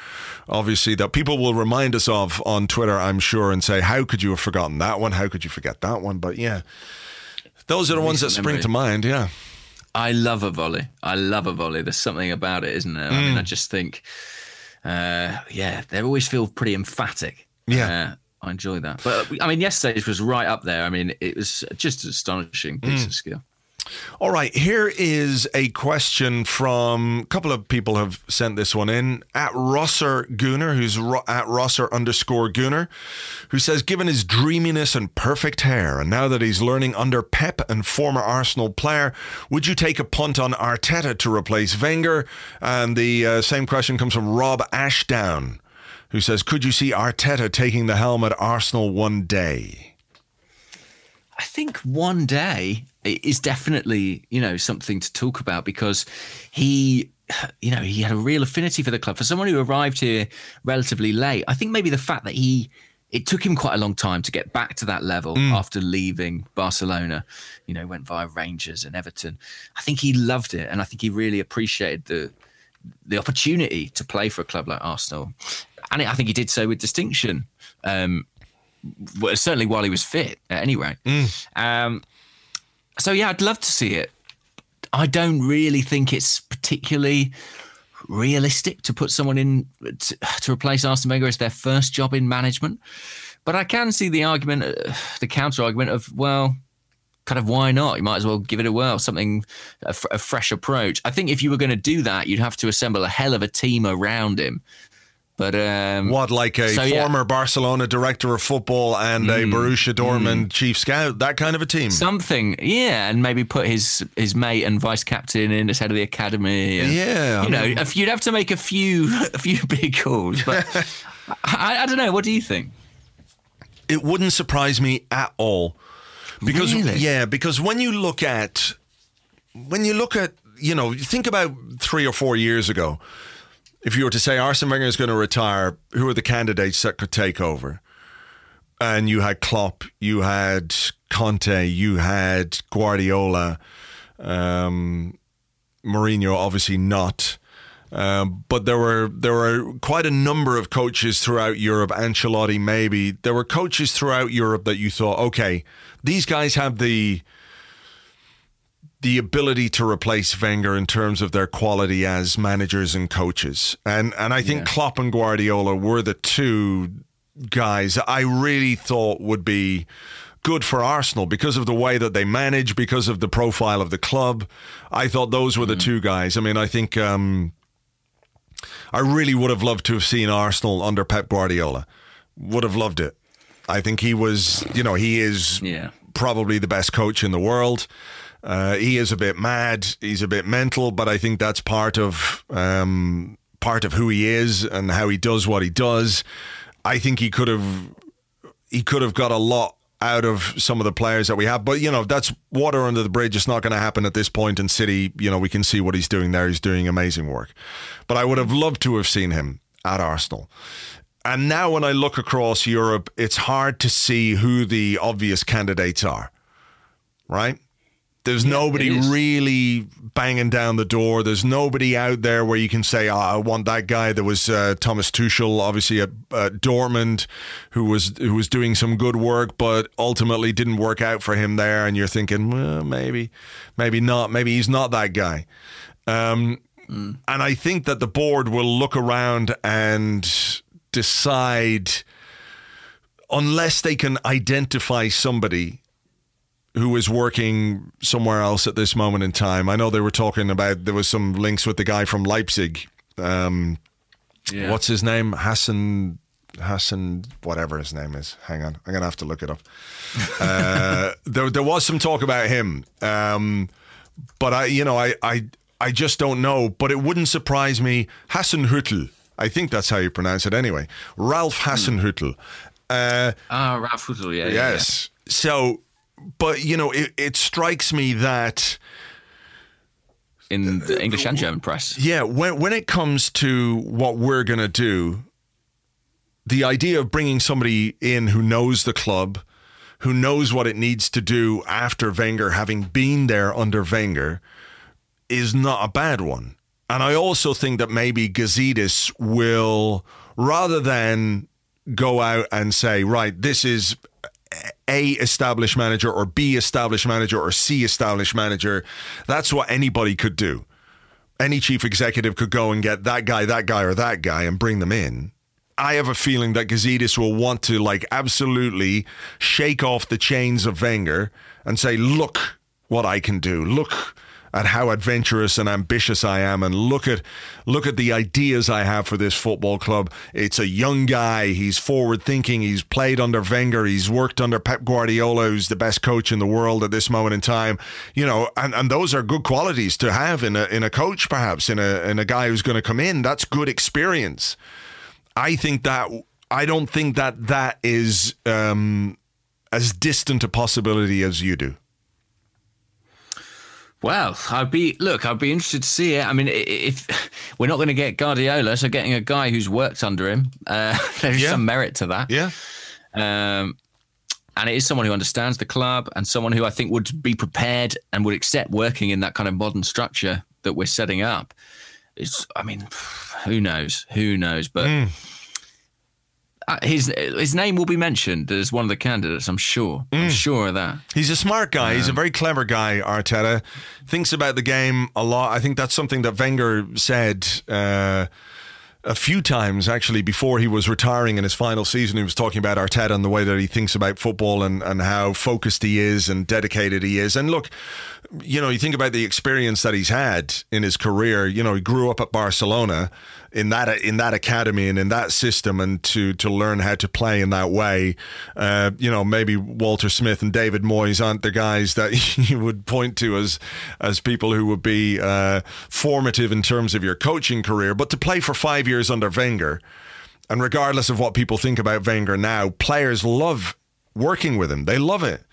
obviously, that people will remind us of on Twitter, I'm sure, and say, how could you have forgotten that one? How could you forget that one? But yeah, those are the ones that spring memory. to mind. Yeah. I love a volley. I love a volley. There's something about it, isn't there? I Hmm. mean, I just think, uh, yeah, they always feel pretty emphatic. Yeah. Uh, I enjoy that. But I mean, yesterday's was right up there. I mean, it was just an astonishing piece Hmm. of skill. All right, here is a question from a couple of people have sent this one in at Rosser Gooner, who's ro- at Rosser underscore Gooner, who says, given his dreaminess and perfect hair, and now that he's learning under Pep and former Arsenal player, would you take a punt on Arteta to replace Wenger? And the uh, same question comes from Rob Ashdown, who says, could you see Arteta taking the helm at Arsenal one day? I think one day is definitely, you know, something to talk about because he, you know, he had a real affinity for the club. For someone who arrived here relatively late, I think maybe the fact that he, it took him quite a long time to get back to that level mm. after leaving Barcelona, you know, went via Rangers and Everton. I think he loved it. And I think he really appreciated the, the opportunity to play for a club like Arsenal. And I think he did so with distinction. Um, certainly while he was fit, at any rate. Um, so yeah, I'd love to see it. I don't really think it's particularly realistic to put someone in to, to replace Arsene Wenger as their first job in management. But I can see the argument, uh, the counter argument of well, kind of why not? You might as well give it a whirl, something a, fr- a fresh approach. I think if you were going to do that, you'd have to assemble a hell of a team around him. But um, What, like a So, yeah. former Barcelona director of football and a Borussia Dortmund chief scout, that kind of a team? Something, yeah, and maybe put his his mate and vice captain in as head of the academy. and, Yeah, I you know, mean- if you'd have to make a few a few big calls, but I, I don't know. What do you think? it wouldn't surprise me at all. Because Really? yeah, because when you look at when you look at you know, think about three or four years ago, if you were to say Arsene Wenger is going to retire, who are the candidates that could take over? And you had Klopp, you had Conte, you had Guardiola, um, Mourinho, obviously not. Um, but there were there were quite a number of coaches throughout Europe. Ancelotti, maybe there were coaches throughout Europe that you thought, okay, these guys have the the ability to replace Wenger in terms of their quality as managers and coaches. And and I think Klopp and Guardiola were the two guys I really thought would be good for Arsenal because of the way that they manage, because of the profile of the club. I thought those were the two guys. I mean, I think um, I really would have loved to have seen Arsenal under Pep Guardiola. Would have loved it. I think he was, you know, he is Yeah. probably the best coach in the world. Uh, he is a bit mad. He's a bit mental, but I think that's part of um, part of who he is and how he does what he does. I think he could have he could have got a lot out of some of the players that we have, but you know that's water under the bridge. It's not going to happen at this point in City. You know we can see what he's doing there. He's doing amazing work, but I would have loved to have seen him at Arsenal. And now when I look across Europe, it's hard to see who the obvious candidates are. Right? There's nobody really banging down the door. There's nobody out there where you can say, oh, "I want that guy." There was uh, Thomas Tuchel, obviously at, at Dortmund, who was who was doing some good work, but ultimately didn't work out for him there. And you're thinking, well, maybe, maybe not. Maybe he's not that guy. Um, And I think that the board will look around and decide, unless they can identify somebody who is working somewhere else at this moment in time. I know they were talking about there was some links with the guy from Leipzig. Um, Yeah. What's his name? Hassan Hassan, whatever his name is. Hang on, I'm gonna have to look it up. uh, there, there was some talk about him, um, but I, you know, I, I, I just don't know. But it wouldn't surprise me. Hasenhüttl, I think that's how you pronounce it anyway. Ralph Hasenhüttl. Uh, Ah, Ralph Hüttel, yeah. yeah, yes. So, but you know, it, it strikes me that. In the English and German press. yeah, when when it comes to what we're gonna do, the idea of bringing somebody in who knows the club, who knows what it needs to do after Wenger, having been there under Wenger, is not a bad one. And I also think that maybe Gazidis will, rather than go out and say, right, this is A established manager or B established manager or C established manager, that's what anybody could do. Any chief executive could go and get that guy, that guy, or that guy and bring them in. I have a feeling that Gazidis will want to like absolutely shake off the chains of Wenger and say, look what I can do. Look at how adventurous and ambitious I am and look at look at the ideas I have for this football club. It's a young guy, he's forward thinking, he's played under Wenger, he's worked under Pep Guardiola, who's the best coach in the world at this moment in time. You know, and, and those are good qualities to have in a in a coach perhaps, in a in a guy who's going to come in. That's good experience. I think that I don't think that that is um, as distant a possibility as you do. Well, I'd be look. I'd be interested to see it. I mean, if we're not going to get Guardiola, so getting a guy who's worked under him, uh, there's Yeah. some merit to that. Yeah, Um, and it is someone who understands the club and someone who I think would be prepared and would accept working in that kind of modern structure that we're setting up. It's, I mean, who knows? Who knows? But Hmm. Uh, his his name will be mentioned as one of the candidates. I'm sure. Hmm. I'm sure of that. he's a smart guy. He's a very clever guy. Arteta thinks about the game a lot. I think that's something that Wenger said. Uh, a few times actually before he was retiring in his final season. He was talking about Arteta and the way that he thinks about football and, and how focused he is and dedicated he is. And look, you know, you think about the experience that he's had in his career. You know, he grew up at Barcelona in that in that academy and in that system, and to to learn how to play in that way. Uh, you know, maybe Walter Smith and David Moyes aren't the guys that you would point to as as people who would be uh, formative in terms of your coaching career, but to play for five years under Wenger. And regardless of what people think about Wenger now, players love working with him. They love it.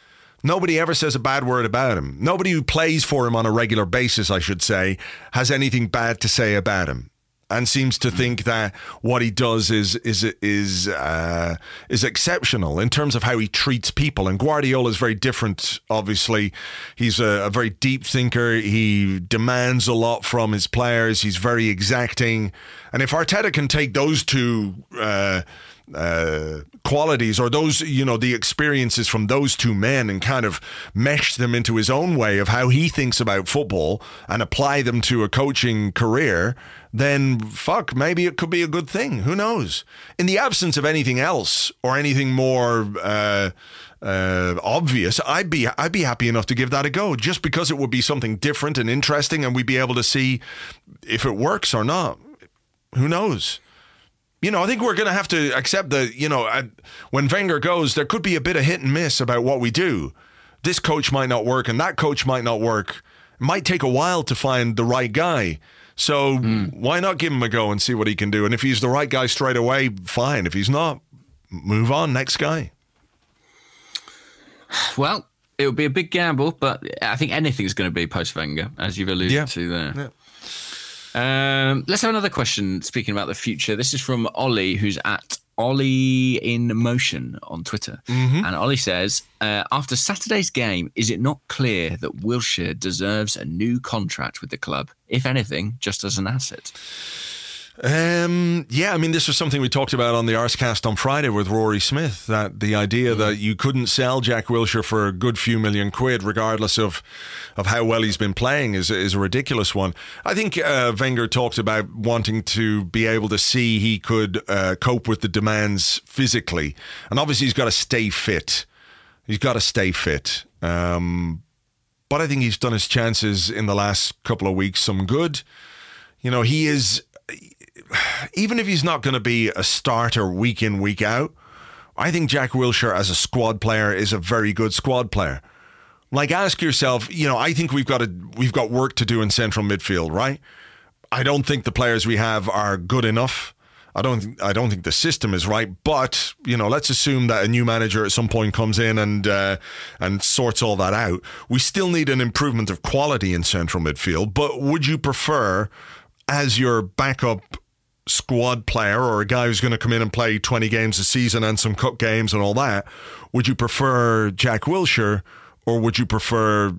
Nobody ever says a bad word about him. Nobody who plays for him on a regular basis, I should say, has anything bad to say about him. And seems to think that what he does is is is uh, is exceptional in terms of how he treats people. And Guardiola is very different. Obviously, he's a, a very deep thinker. He demands a lot from his players. He's very exacting. And if Arteta can take those two uh, uh, qualities or those, you know, the experiences from those two men and kind of mesh them into his own way of how he thinks about football and apply them to a coaching career, then fuck, maybe it could be a good thing. Who knows? In the absence of anything else or anything more. Uh, uh, obvious, I'd be I'd be happy enough to give that a go, just because it would be something different and interesting, and we'd be able to see if it works or not. Who knows? You know, I think we're going to have to accept that. You know, when Wenger goes, there could be a bit of hit and miss about what we do. This coach might not work, and that coach might not work. It might take a while to find the right guy. So mm. why not give him a go and see what he can do? And if he's the right guy straight away, fine. If he's not, move on. Next guy. Well, it would be a big gamble, but I think anything's going to be post Wenger, as you've alluded yeah. to there. Yeah. Um, let's have another question. Speaking about the future, this is from Ollie, who's at Ollie in Motion on Twitter. Mm-hmm. And Ollie says, uh, after Saturday's game, is it not clear that Wilshere deserves a new contract with the club? If anything, just as an asset. Um, yeah, I mean, this was something we talked about on the Arsecast on Friday with Rory Smith. That the idea mm. that you couldn't sell Jack Wilshere for a good few million quid, regardless of of how well he's been playing, is is a ridiculous one. I think uh, Wenger talked about wanting to be able to see he could uh, cope with the demands physically, and obviously he's got to stay fit. He's got to stay fit. Um, but I think he's done his chances in the last couple of weeks some good. You know, he is even if he's not going to be a starter week in, week out, I think Jack Wilshere as a squad player is a very good squad player. Like ask yourself, you know, I think we've got a we've got work to do in central midfield, right? I don't think the players we have are good enough. I don't I don't think the system is right, but you know, let's assume that a new manager at some point comes in and uh, and sorts all that out. We still need an improvement of quality in central midfield, but would you prefer as your backup squad player or a guy who's going to come in and play 20 games a season and some cup games and all that, would you prefer Jack Wilshere or would you prefer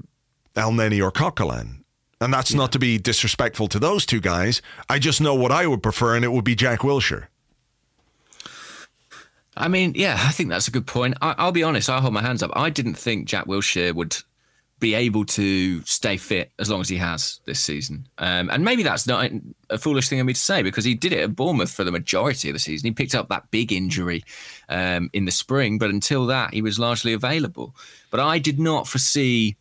Elneny or Coquelin? And that's yeah. not to be disrespectful to those two guys. I just know what I would prefer, and it would be Jack Wilshere. I mean, yeah, I think that's a good point. I, will be honest, I'll hold my hands up. I didn't think Jack Wilshere would be able to stay fit as long as he has this season. Um, and maybe that's not a foolish thing of me to say because he did it at Bournemouth for the majority of the season. He picked up that big injury um, in the spring, but until that, he was largely available. But I did not foresee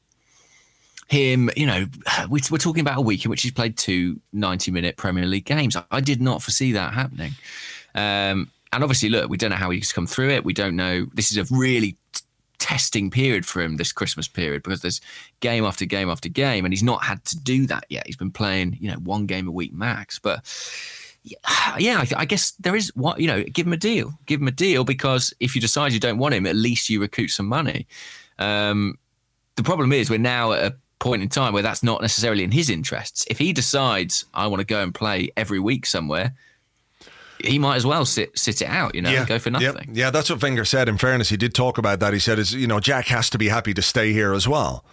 him, you know, we're talking about a week in which he's played two 90 minute Premier League games. I did not foresee that happening. Um, and obviously, look, we don't know how he's come through it. We don't know. This is a really testing period for him this Christmas period because there's game after game after game, and he's not had to do that yet. He's been playing, you know, one game a week max. But yeah, I, I guess there is what you know. Give him a deal. Give him a deal because if you decide you don't want him, at least you recoup some money. Um, the problem is we're now at a point in time where that's not necessarily in his interests. If he decides I want to go and play every week somewhere, he might as well sit sit it out, you know, yeah, go for nothing. Yeah, yeah, that's what Wenger said. In fairness, he did talk about that. He said, "Is you know, Jack has to be happy to stay here as well."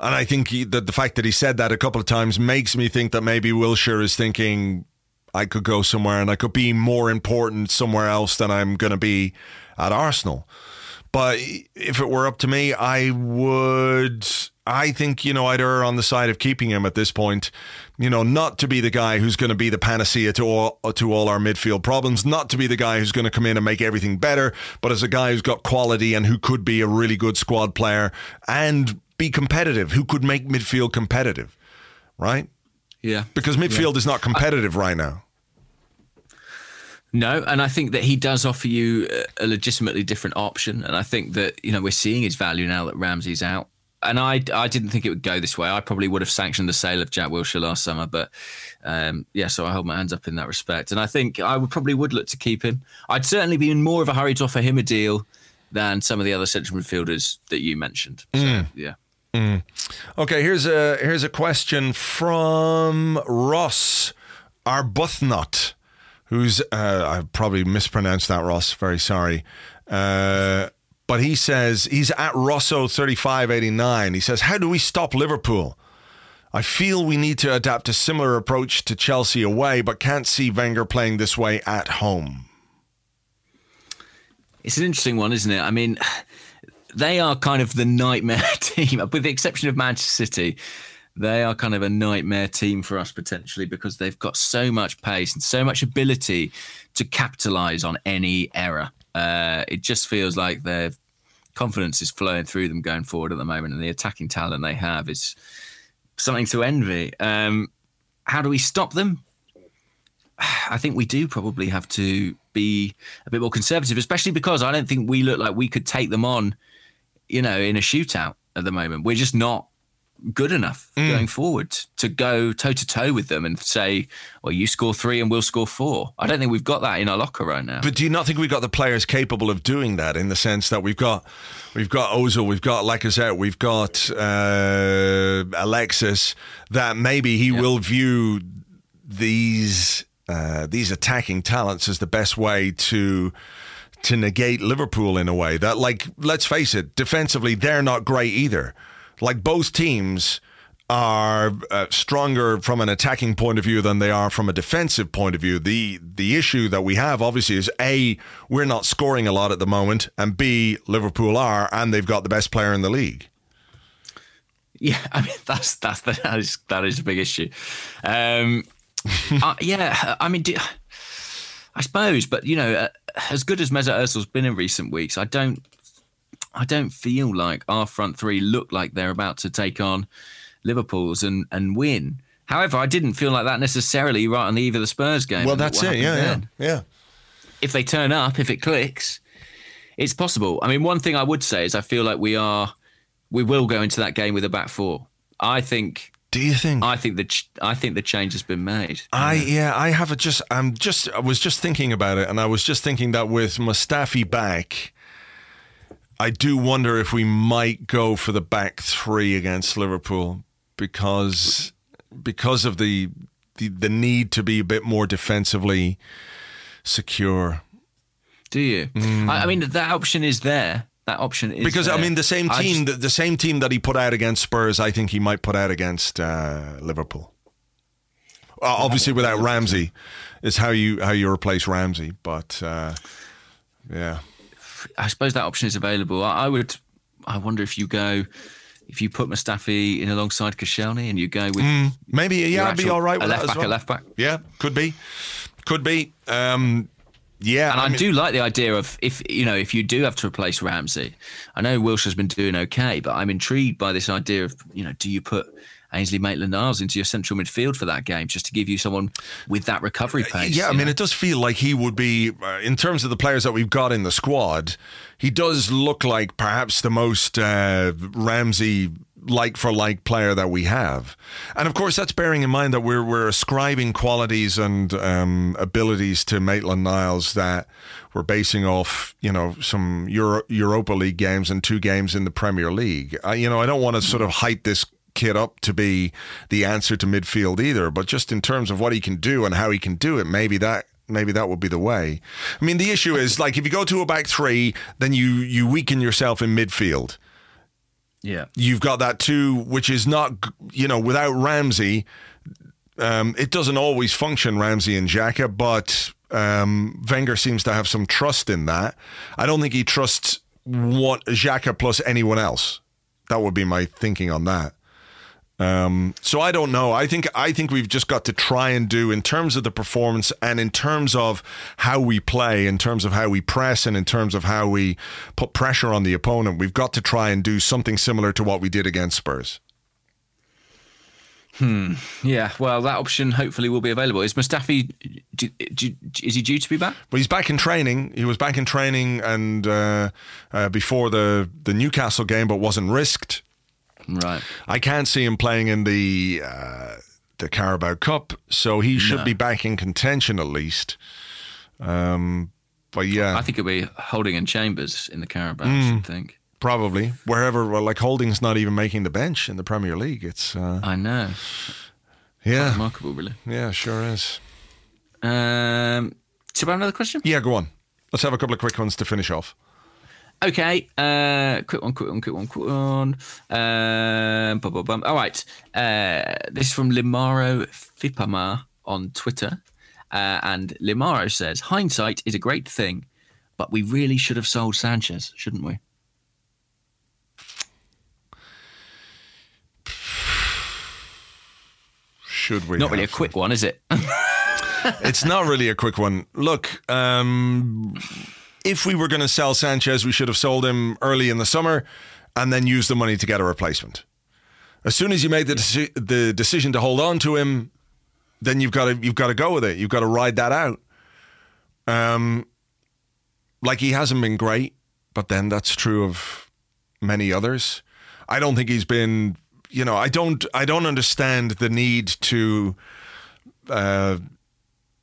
And I think he, that the fact that he said that a couple of times makes me think that maybe Wilshere is thinking, I could go somewhere and I could be more important somewhere else than I'm going to be at Arsenal. But if it were up to me, I would. I think, you know, I'd err on the side of keeping him at this point. You know, not to be the guy who's going to be the panacea to all, to all our midfield problems, not to be the guy who's going to come in and make everything better, but as a guy who's got quality and who could be a really good squad player and be competitive, who could make midfield competitive, right? Yeah. Because midfield yeah. is not competitive right now. No, and I think that he does offer you a legitimately different option. And I think that, you know, we're seeing his value now that Ramsey's out. And I, I didn't think it would go this way. I probably would have sanctioned the sale of Jack Wilshere last summer, but um, yeah, so I hold my hands up in that respect. And I think I would probably would look to keep him. I'd certainly be in more of a hurry to offer him a deal than some of the other central midfielders that you mentioned. So, mm. yeah. Mm. Okay, here's a here's a question from Ross Arbuthnot who's uh, I probably mispronounced that, Ross. Very sorry. Uh, but he says he's at Rosso thirty five eighty nine. He says, "How do we stop Liverpool?" I feel we need to adapt a similar approach to Chelsea away, but can't see Wenger playing this way at home. It's an interesting one, isn't it? I mean, they are kind of the nightmare team, with the exception of Manchester City. They are kind of a nightmare team for us potentially because they've got so much pace and so much ability to capitalize on any error. Uh, it just feels like their confidence is flowing through them going forward at the moment, and the attacking talent they have is something to envy. Um, how do we stop them? I think we do probably have to be a bit more conservative, especially because I don't think we look like we could take them on, you know, in a shootout at the moment. We're just not good enough Mm. going forward to go toe to toe with them and say, well, you score three and we'll score four. I don't think we've got that in our locker right now. But do you not think we've got the players capable of doing that in the sense that we've got we've got Ozil, we've got Lacazette, we've got uh, Alexis, that maybe he will view these uh, these attacking talents as the best way to to negate Liverpool in a way that like let's face it, defensively they're not great either. Like both teams are uh, stronger from an attacking point of view than they are from a defensive point of view. The the issue that we have obviously is a we're not scoring a lot at the moment, and b Liverpool are, and they've got the best player in the league. Yeah, I mean that's that's the, that is that is a big issue. Um, uh, yeah, I mean, do, I suppose, but you know, uh, as good as Mesut Ozil's been in recent weeks, I don't, I don't feel like our front three look like they're about to take on Liverpool's and and win. However, I didn't feel like that necessarily right on the eve of the Spurs game. Well, that's it. Yeah, happened yeah, yeah. If they turn up, if it clicks, it's possible. I mean, one thing I would say is I feel like we are, we will go into that game with a back four. I think Do you think? I think the ch- I think the change has been made. I yeah, I have a just I'm just I was just thinking about it and I was just thinking that with Mustafi back I do wonder if we might go for the back 3 against Liverpool because because of the the, the need to be a bit more defensively secure. Do you? I, I mean, that option is there. That option is Mm. Because I mean the same team just- the, the same team that he put out against Spurs I think he might put out against uh, Liverpool. Uh, obviously without Ramsey is how you how you replace Ramsey but uh, yeah. I suppose that option is available. I, I would. I wonder if you go, if you put Mustafi in alongside Koscielny and you go with Maybe yeah, I'd be all right a left back, well. a left back. Yeah, could be, could be. Um, yeah, And I, mean- do like the idea of if you know if you do have to replace Ramsey. I know Wilshere's been doing okay, but I'm intrigued by this idea of you know do you put Ainsley Maitland-Niles into your central midfield for that game just to give you someone with that recovery pace? Yeah, I mean, know? it does feel like he would be, uh, in terms of the players that we've got in the squad, he does look like perhaps the most uh, Ramsey like for like player that we have. And of course, that's bearing in mind that we're, we're ascribing qualities and um, abilities to Maitland Niles that we're basing off, you know, some Euro- Europa League games and two games in the Premier League. I, you know, I don't want to sort of hype this kid up to be the answer to midfield either, but just in terms of what he can do and how he can do it, maybe that maybe that would be the way. I mean, the issue is like if you go to a back three, then you you weaken yourself in midfield. yeah. You've got that too, which is not you know without Ramsey, um, it doesn't always function. Ramsey and Xhaka, but um, Wenger seems to have some trust in that. I don't think he trusts what Xhaka plus anyone else. That would be my thinking on that. Um, so I don't know. I think I think we've just got to try and do in terms of the performance and in terms of how we play, in terms of how we press, and in terms of how we put pressure on the opponent. We've got to try and do something similar to what we did against Spurs. Hmm. Yeah, well, that option hopefully will be available. Is Mustafi? Do, do, is he due to be back? But he's back in training. He was back in training and uh, uh, before the the Newcastle game, but wasn't risked. Right. I can't see him playing in the uh, the Carabao Cup, so he should No. be back in contention at least. Um, but yeah, I think it'll be Holding and Chambers in the Carabao. I Mm. should think. probably wherever. Well, like Holding's not even making the bench in the Premier League. It's uh, I know. yeah, Remarkable, really. yeah, sure is. Um, should I have another question? Yeah, go on. Let's have a couple of quick ones to finish off. Okay, uh, quick one, quick one, quick one, quick one. Um, bum, bum, bum. All right, uh, this is from Limaro Fipama on Twitter, uh, and Limaro says, "Hindsight is a great thing, but we really should have sold Sanchez, shouldn't we? Should we? Not really a quick one, is it? it's not really a quick one. Look, um, if we were going to sell Sanchez, we should have sold him early in the summer and then used the money to get a replacement. As soon as you made the deci- the decision to hold on to him, then you've got to you've got to go with it. You've got to ride that out. Um, like he hasn't been great, but then that's true of many others. I don't think he's been. You know, I don't. I don't understand the need to. Uh,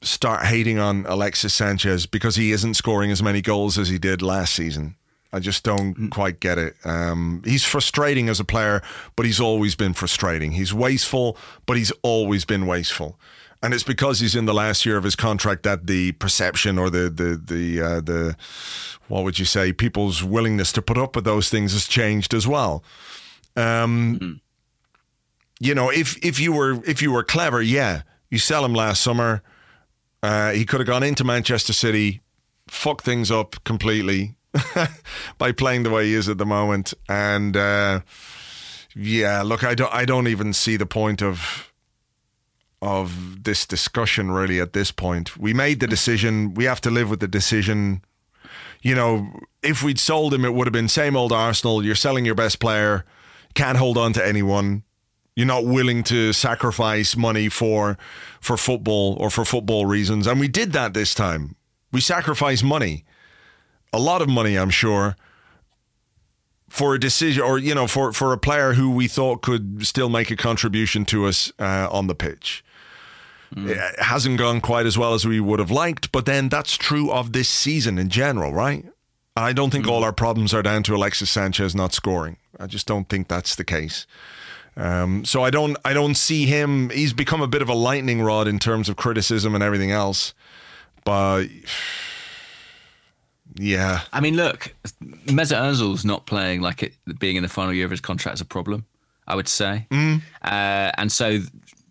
start hating on Alexis Sanchez because he isn't scoring as many goals as he did last season. I just don't quite get it. Um, he's frustrating as a player, but he's always been frustrating. He's wasteful, but he's always been wasteful. And it's because he's in the last year of his contract that the perception or the the the uh, the what would you say people's willingness to put up with those things has changed as well. Um, You know, if if you were if you were clever, yeah, you sell him last summer. Uh, he could have gone into Manchester City, fucked things up completely by playing the way he is at the moment. And uh, yeah, look, I don't, I don't even see the point of of this discussion really at this point. We made the decision. We have to live with the decision. You know, if we'd sold him, it would have been same old Arsenal. You're selling your best player, can't hold on to anyone. You're not willing to sacrifice money for for football or for football reasons, and we did that this time. We sacrificed money, a lot of money, I'm sure, for a decision, or you know, for for a player who we thought could still make a contribution to us uh, on the pitch. It hasn't gone quite as well as we would have liked, but then that's true of this season in general, right? I don't think all our problems are down to Alexis Sanchez not scoring. I just don't think that's the case. Um, so I don't I don't see him. He's become a bit of a lightning rod in terms of criticism and everything else. But yeah, I mean, look, Mesut Ozil's not playing like it being in the final year of his contract is a problem. I would say, uh, and so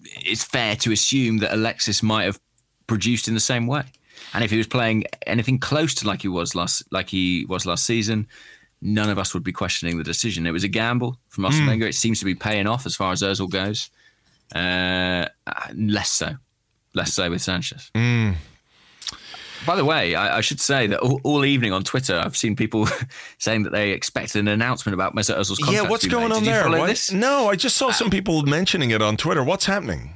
it's fair to assume that Alexis might have produced in the same way. And if he was playing anything close to like he was last, like he was last season, none of us would be questioning the decision. It was a gamble from Arsene Wenger. It seems to be paying off as far as Ozil goes. Uh, less so, less so with Sanchez. By the way, I, I should say that all, all evening on Twitter, I've seen people saying that they expected an announcement about Mesut Ozil's contract. yeah. What's going made. on Did there? No, I just saw some people mentioning it on Twitter. What's happening?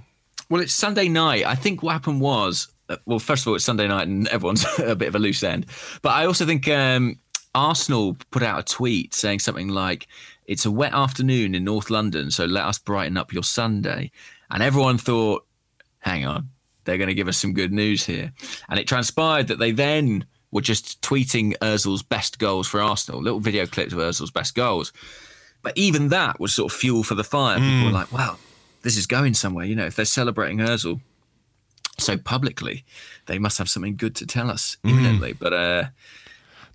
Well, it's Sunday night. I think what happened was, uh, well, first of all, it's Sunday night and everyone's a bit of a loose end. But I also think um, Arsenal put out a tweet saying something like, it's a wet afternoon in North London, so let us brighten up your Sunday. And everyone thought, hang on, they're going to give us some good news here. And it transpired that they then were just tweeting Ozil's best goals for Arsenal, little video clips of Ozil's best goals. But even that was sort of fuel for the fire. People were like, wow, this is going somewhere. You know, if they're celebrating Ozil so publicly, they must have something good to tell us imminently. But, uh,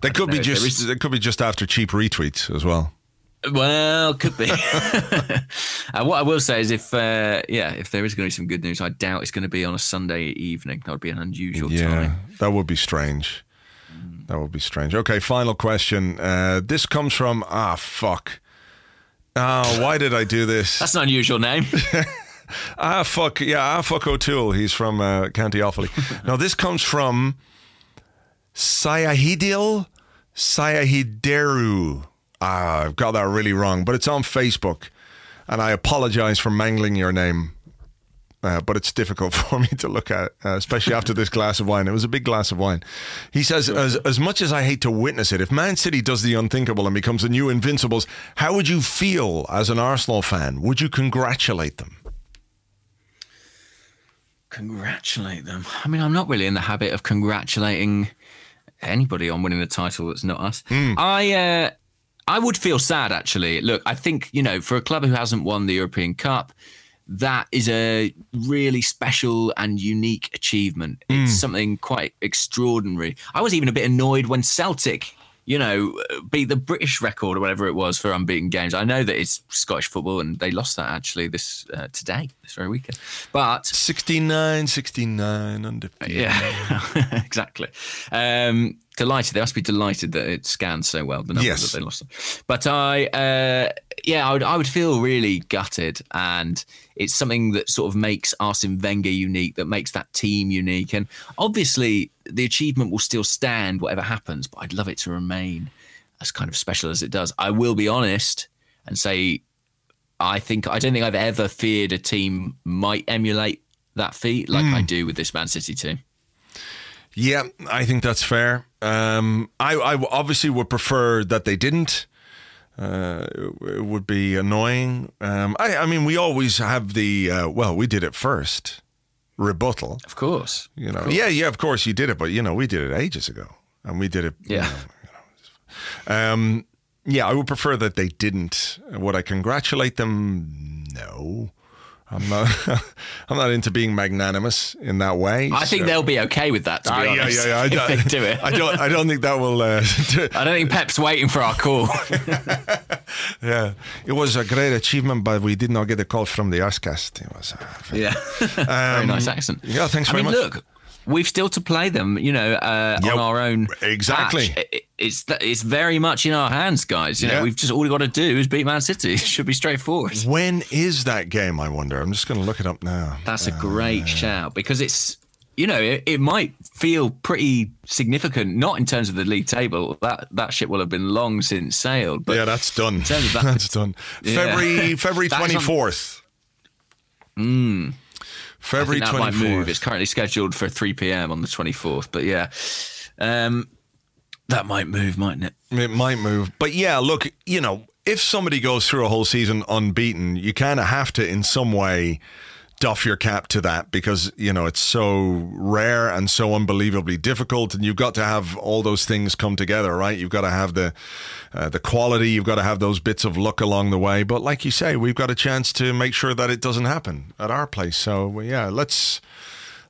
They could be know if there just. is- They could be just after cheap retweets as well. well, could be. uh, what I will say is, if uh, yeah, if there is going to be some good news, I doubt it's going to be on a Sunday evening. That would be an unusual Yeah, time. that would be strange. That would be strange. Okay, final question. Uh, this comes from ah fuck. Oh, why did I do this? That's an unusual name. Ah fuck. Yeah, ah fuck O'Toole. He's from uh, County Offaly. now this comes from Sayahidil Sayahideru. Ah, I've got that really wrong, but it's on Facebook, and I apologize for mangling your name. Uh, but it's difficult for me to look at, uh, especially after this glass of wine. It was a big glass of wine. He says, as, as much as I hate to witness it, if Man City does the unthinkable and becomes the new Invincibles, how would you feel as an Arsenal fan? Would you congratulate them? Congratulate them. I mean, I'm not really in the habit of congratulating anybody on winning the title that's not us. I uh, I would feel sad actually. Look, I think you know, for a club who hasn't won the European Cup, that is a really special and unique achievement. It's something quite extraordinary. I was even a bit annoyed when Celtic. You know, beat the British record or whatever it was for unbeaten games. I know that it's Scottish football and they lost that actually this uh, today, this very weekend. But 69, 69, undefeated. yeah, exactly. Um, delighted. They must be delighted that it scanned so well. The numbers Yes. that they lost. But I, uh, yeah, I would, I would feel really gutted, and it's something that sort of makes Arsene Wenger unique, that makes that team unique, and obviously the achievement will still stand whatever happens. But I'd love it to remain as kind of special as it does. I will be honest and say, I think I don't think I've ever feared a team might emulate that feat like I do with this Man City team. Yeah, I think that's fair. Um, I, I obviously would prefer that they didn't. Uh, it would be annoying. Um, I, I mean, we always have the uh, well, we did it first rebuttal. Of course, You know, yeah, yeah, of course you did it, but you know, we did it ages ago, and we did it. you yeah. know. Um, yeah, I would prefer that they didn't. Would I congratulate them? No. I'm not. I'm not into being magnanimous in that way. I think they'll be okay with that. To be yeah, honest, yeah, yeah. I if don't, they do it. I don't. I don't think that will. Uh, do- I don't think Pep's waiting for our call. yeah, it was a great achievement, but we did not get a call from the Arsecast. It was. Uh, yeah, very nice accent. yeah, thanks I very mean, much. look, we've still to play them. You know, uh, Yeah, on our own. exactly. It- It's it's very much in our hands, guys. You know, Yeah. we've just all we got to do is beat Man City. It should be straightforward. when is that game? I wonder. I'm just going to look it up now. That's a great shout because it's you know it, it might feel pretty significant, not in terms of the league table. That that ship will have been long since sailed. But yeah, that's done. terms of that- that's done. Yeah. February February That is on- twenty fourth. Mm. I February think that twenty might move. It's currently scheduled for 3 p.m. on the 24th. But yeah, um, that might move, mightn't it? It might move, but yeah. Look, you know, if somebody goes through a whole season unbeaten, you kind of have to, in some way, doff your cap to that because you know it's so rare and so unbelievably difficult, and you've got to have all those things come together, right? You've got to have the uh, the quality, you've got to have those bits of luck along the way. But like you say, we've got a chance to make sure that it doesn't happen at our place. So yeah, let's.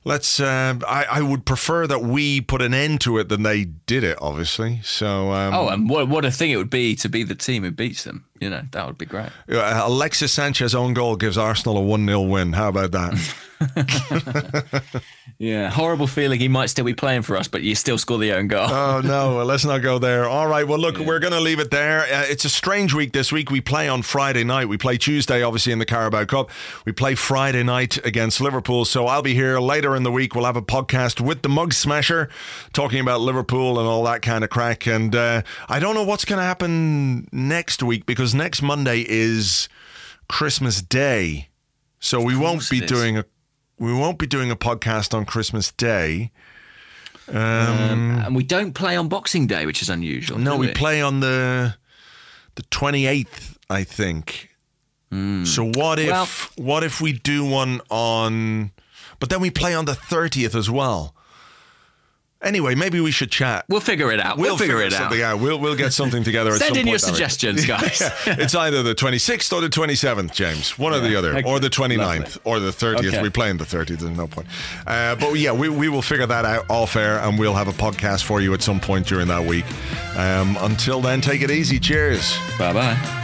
Let's. Uh, I, I would prefer that we put an end to it than they did it. Obviously. So. Um, Oh, and what, what a thing it would be to be the team who beats them. You know, that would be great. Uh, Alexis Sanchez own goal gives Arsenal a 1 0 win. How about that? Yeah, horrible feeling he might still be playing for us, but you still score the own goal. oh, no. Well, let's not go there. All right. Well, look, we're going to leave it there. Uh, it's a strange week this week. We play on Friday night. We play Tuesday, obviously, in the Carabao Cup. We play Friday night against Liverpool. So I'll be here later in the week. We'll have a podcast with the Mug Smasher talking about Liverpool and all that kind of crack. And uh, I don't know what's going to happen next week because next Monday is Christmas Day. So we won't be doing a we won't be doing a podcast on Christmas Day. Um, and we don't play on Boxing Day, which is unusual. No, do we play on the the twenty eighth, I think. So what if. Well- what if we do one on? But then we play on the thirtieth as well. Anyway, maybe we should chat. We'll figure it out. We'll, figure, it out. something out. We'll we'll get something together. at Send some in your point, Alex. suggestions, guys. it's either the 26th or the 27th, James. One or the other. Okay. Or the 29th Lovely. or the 30th. Okay. We play on the 30th. There's no point. Uh, but yeah, we, we will figure that out off air and we'll have a podcast for you at some point during that week. Um, until then, take it easy. Cheers. Bye bye.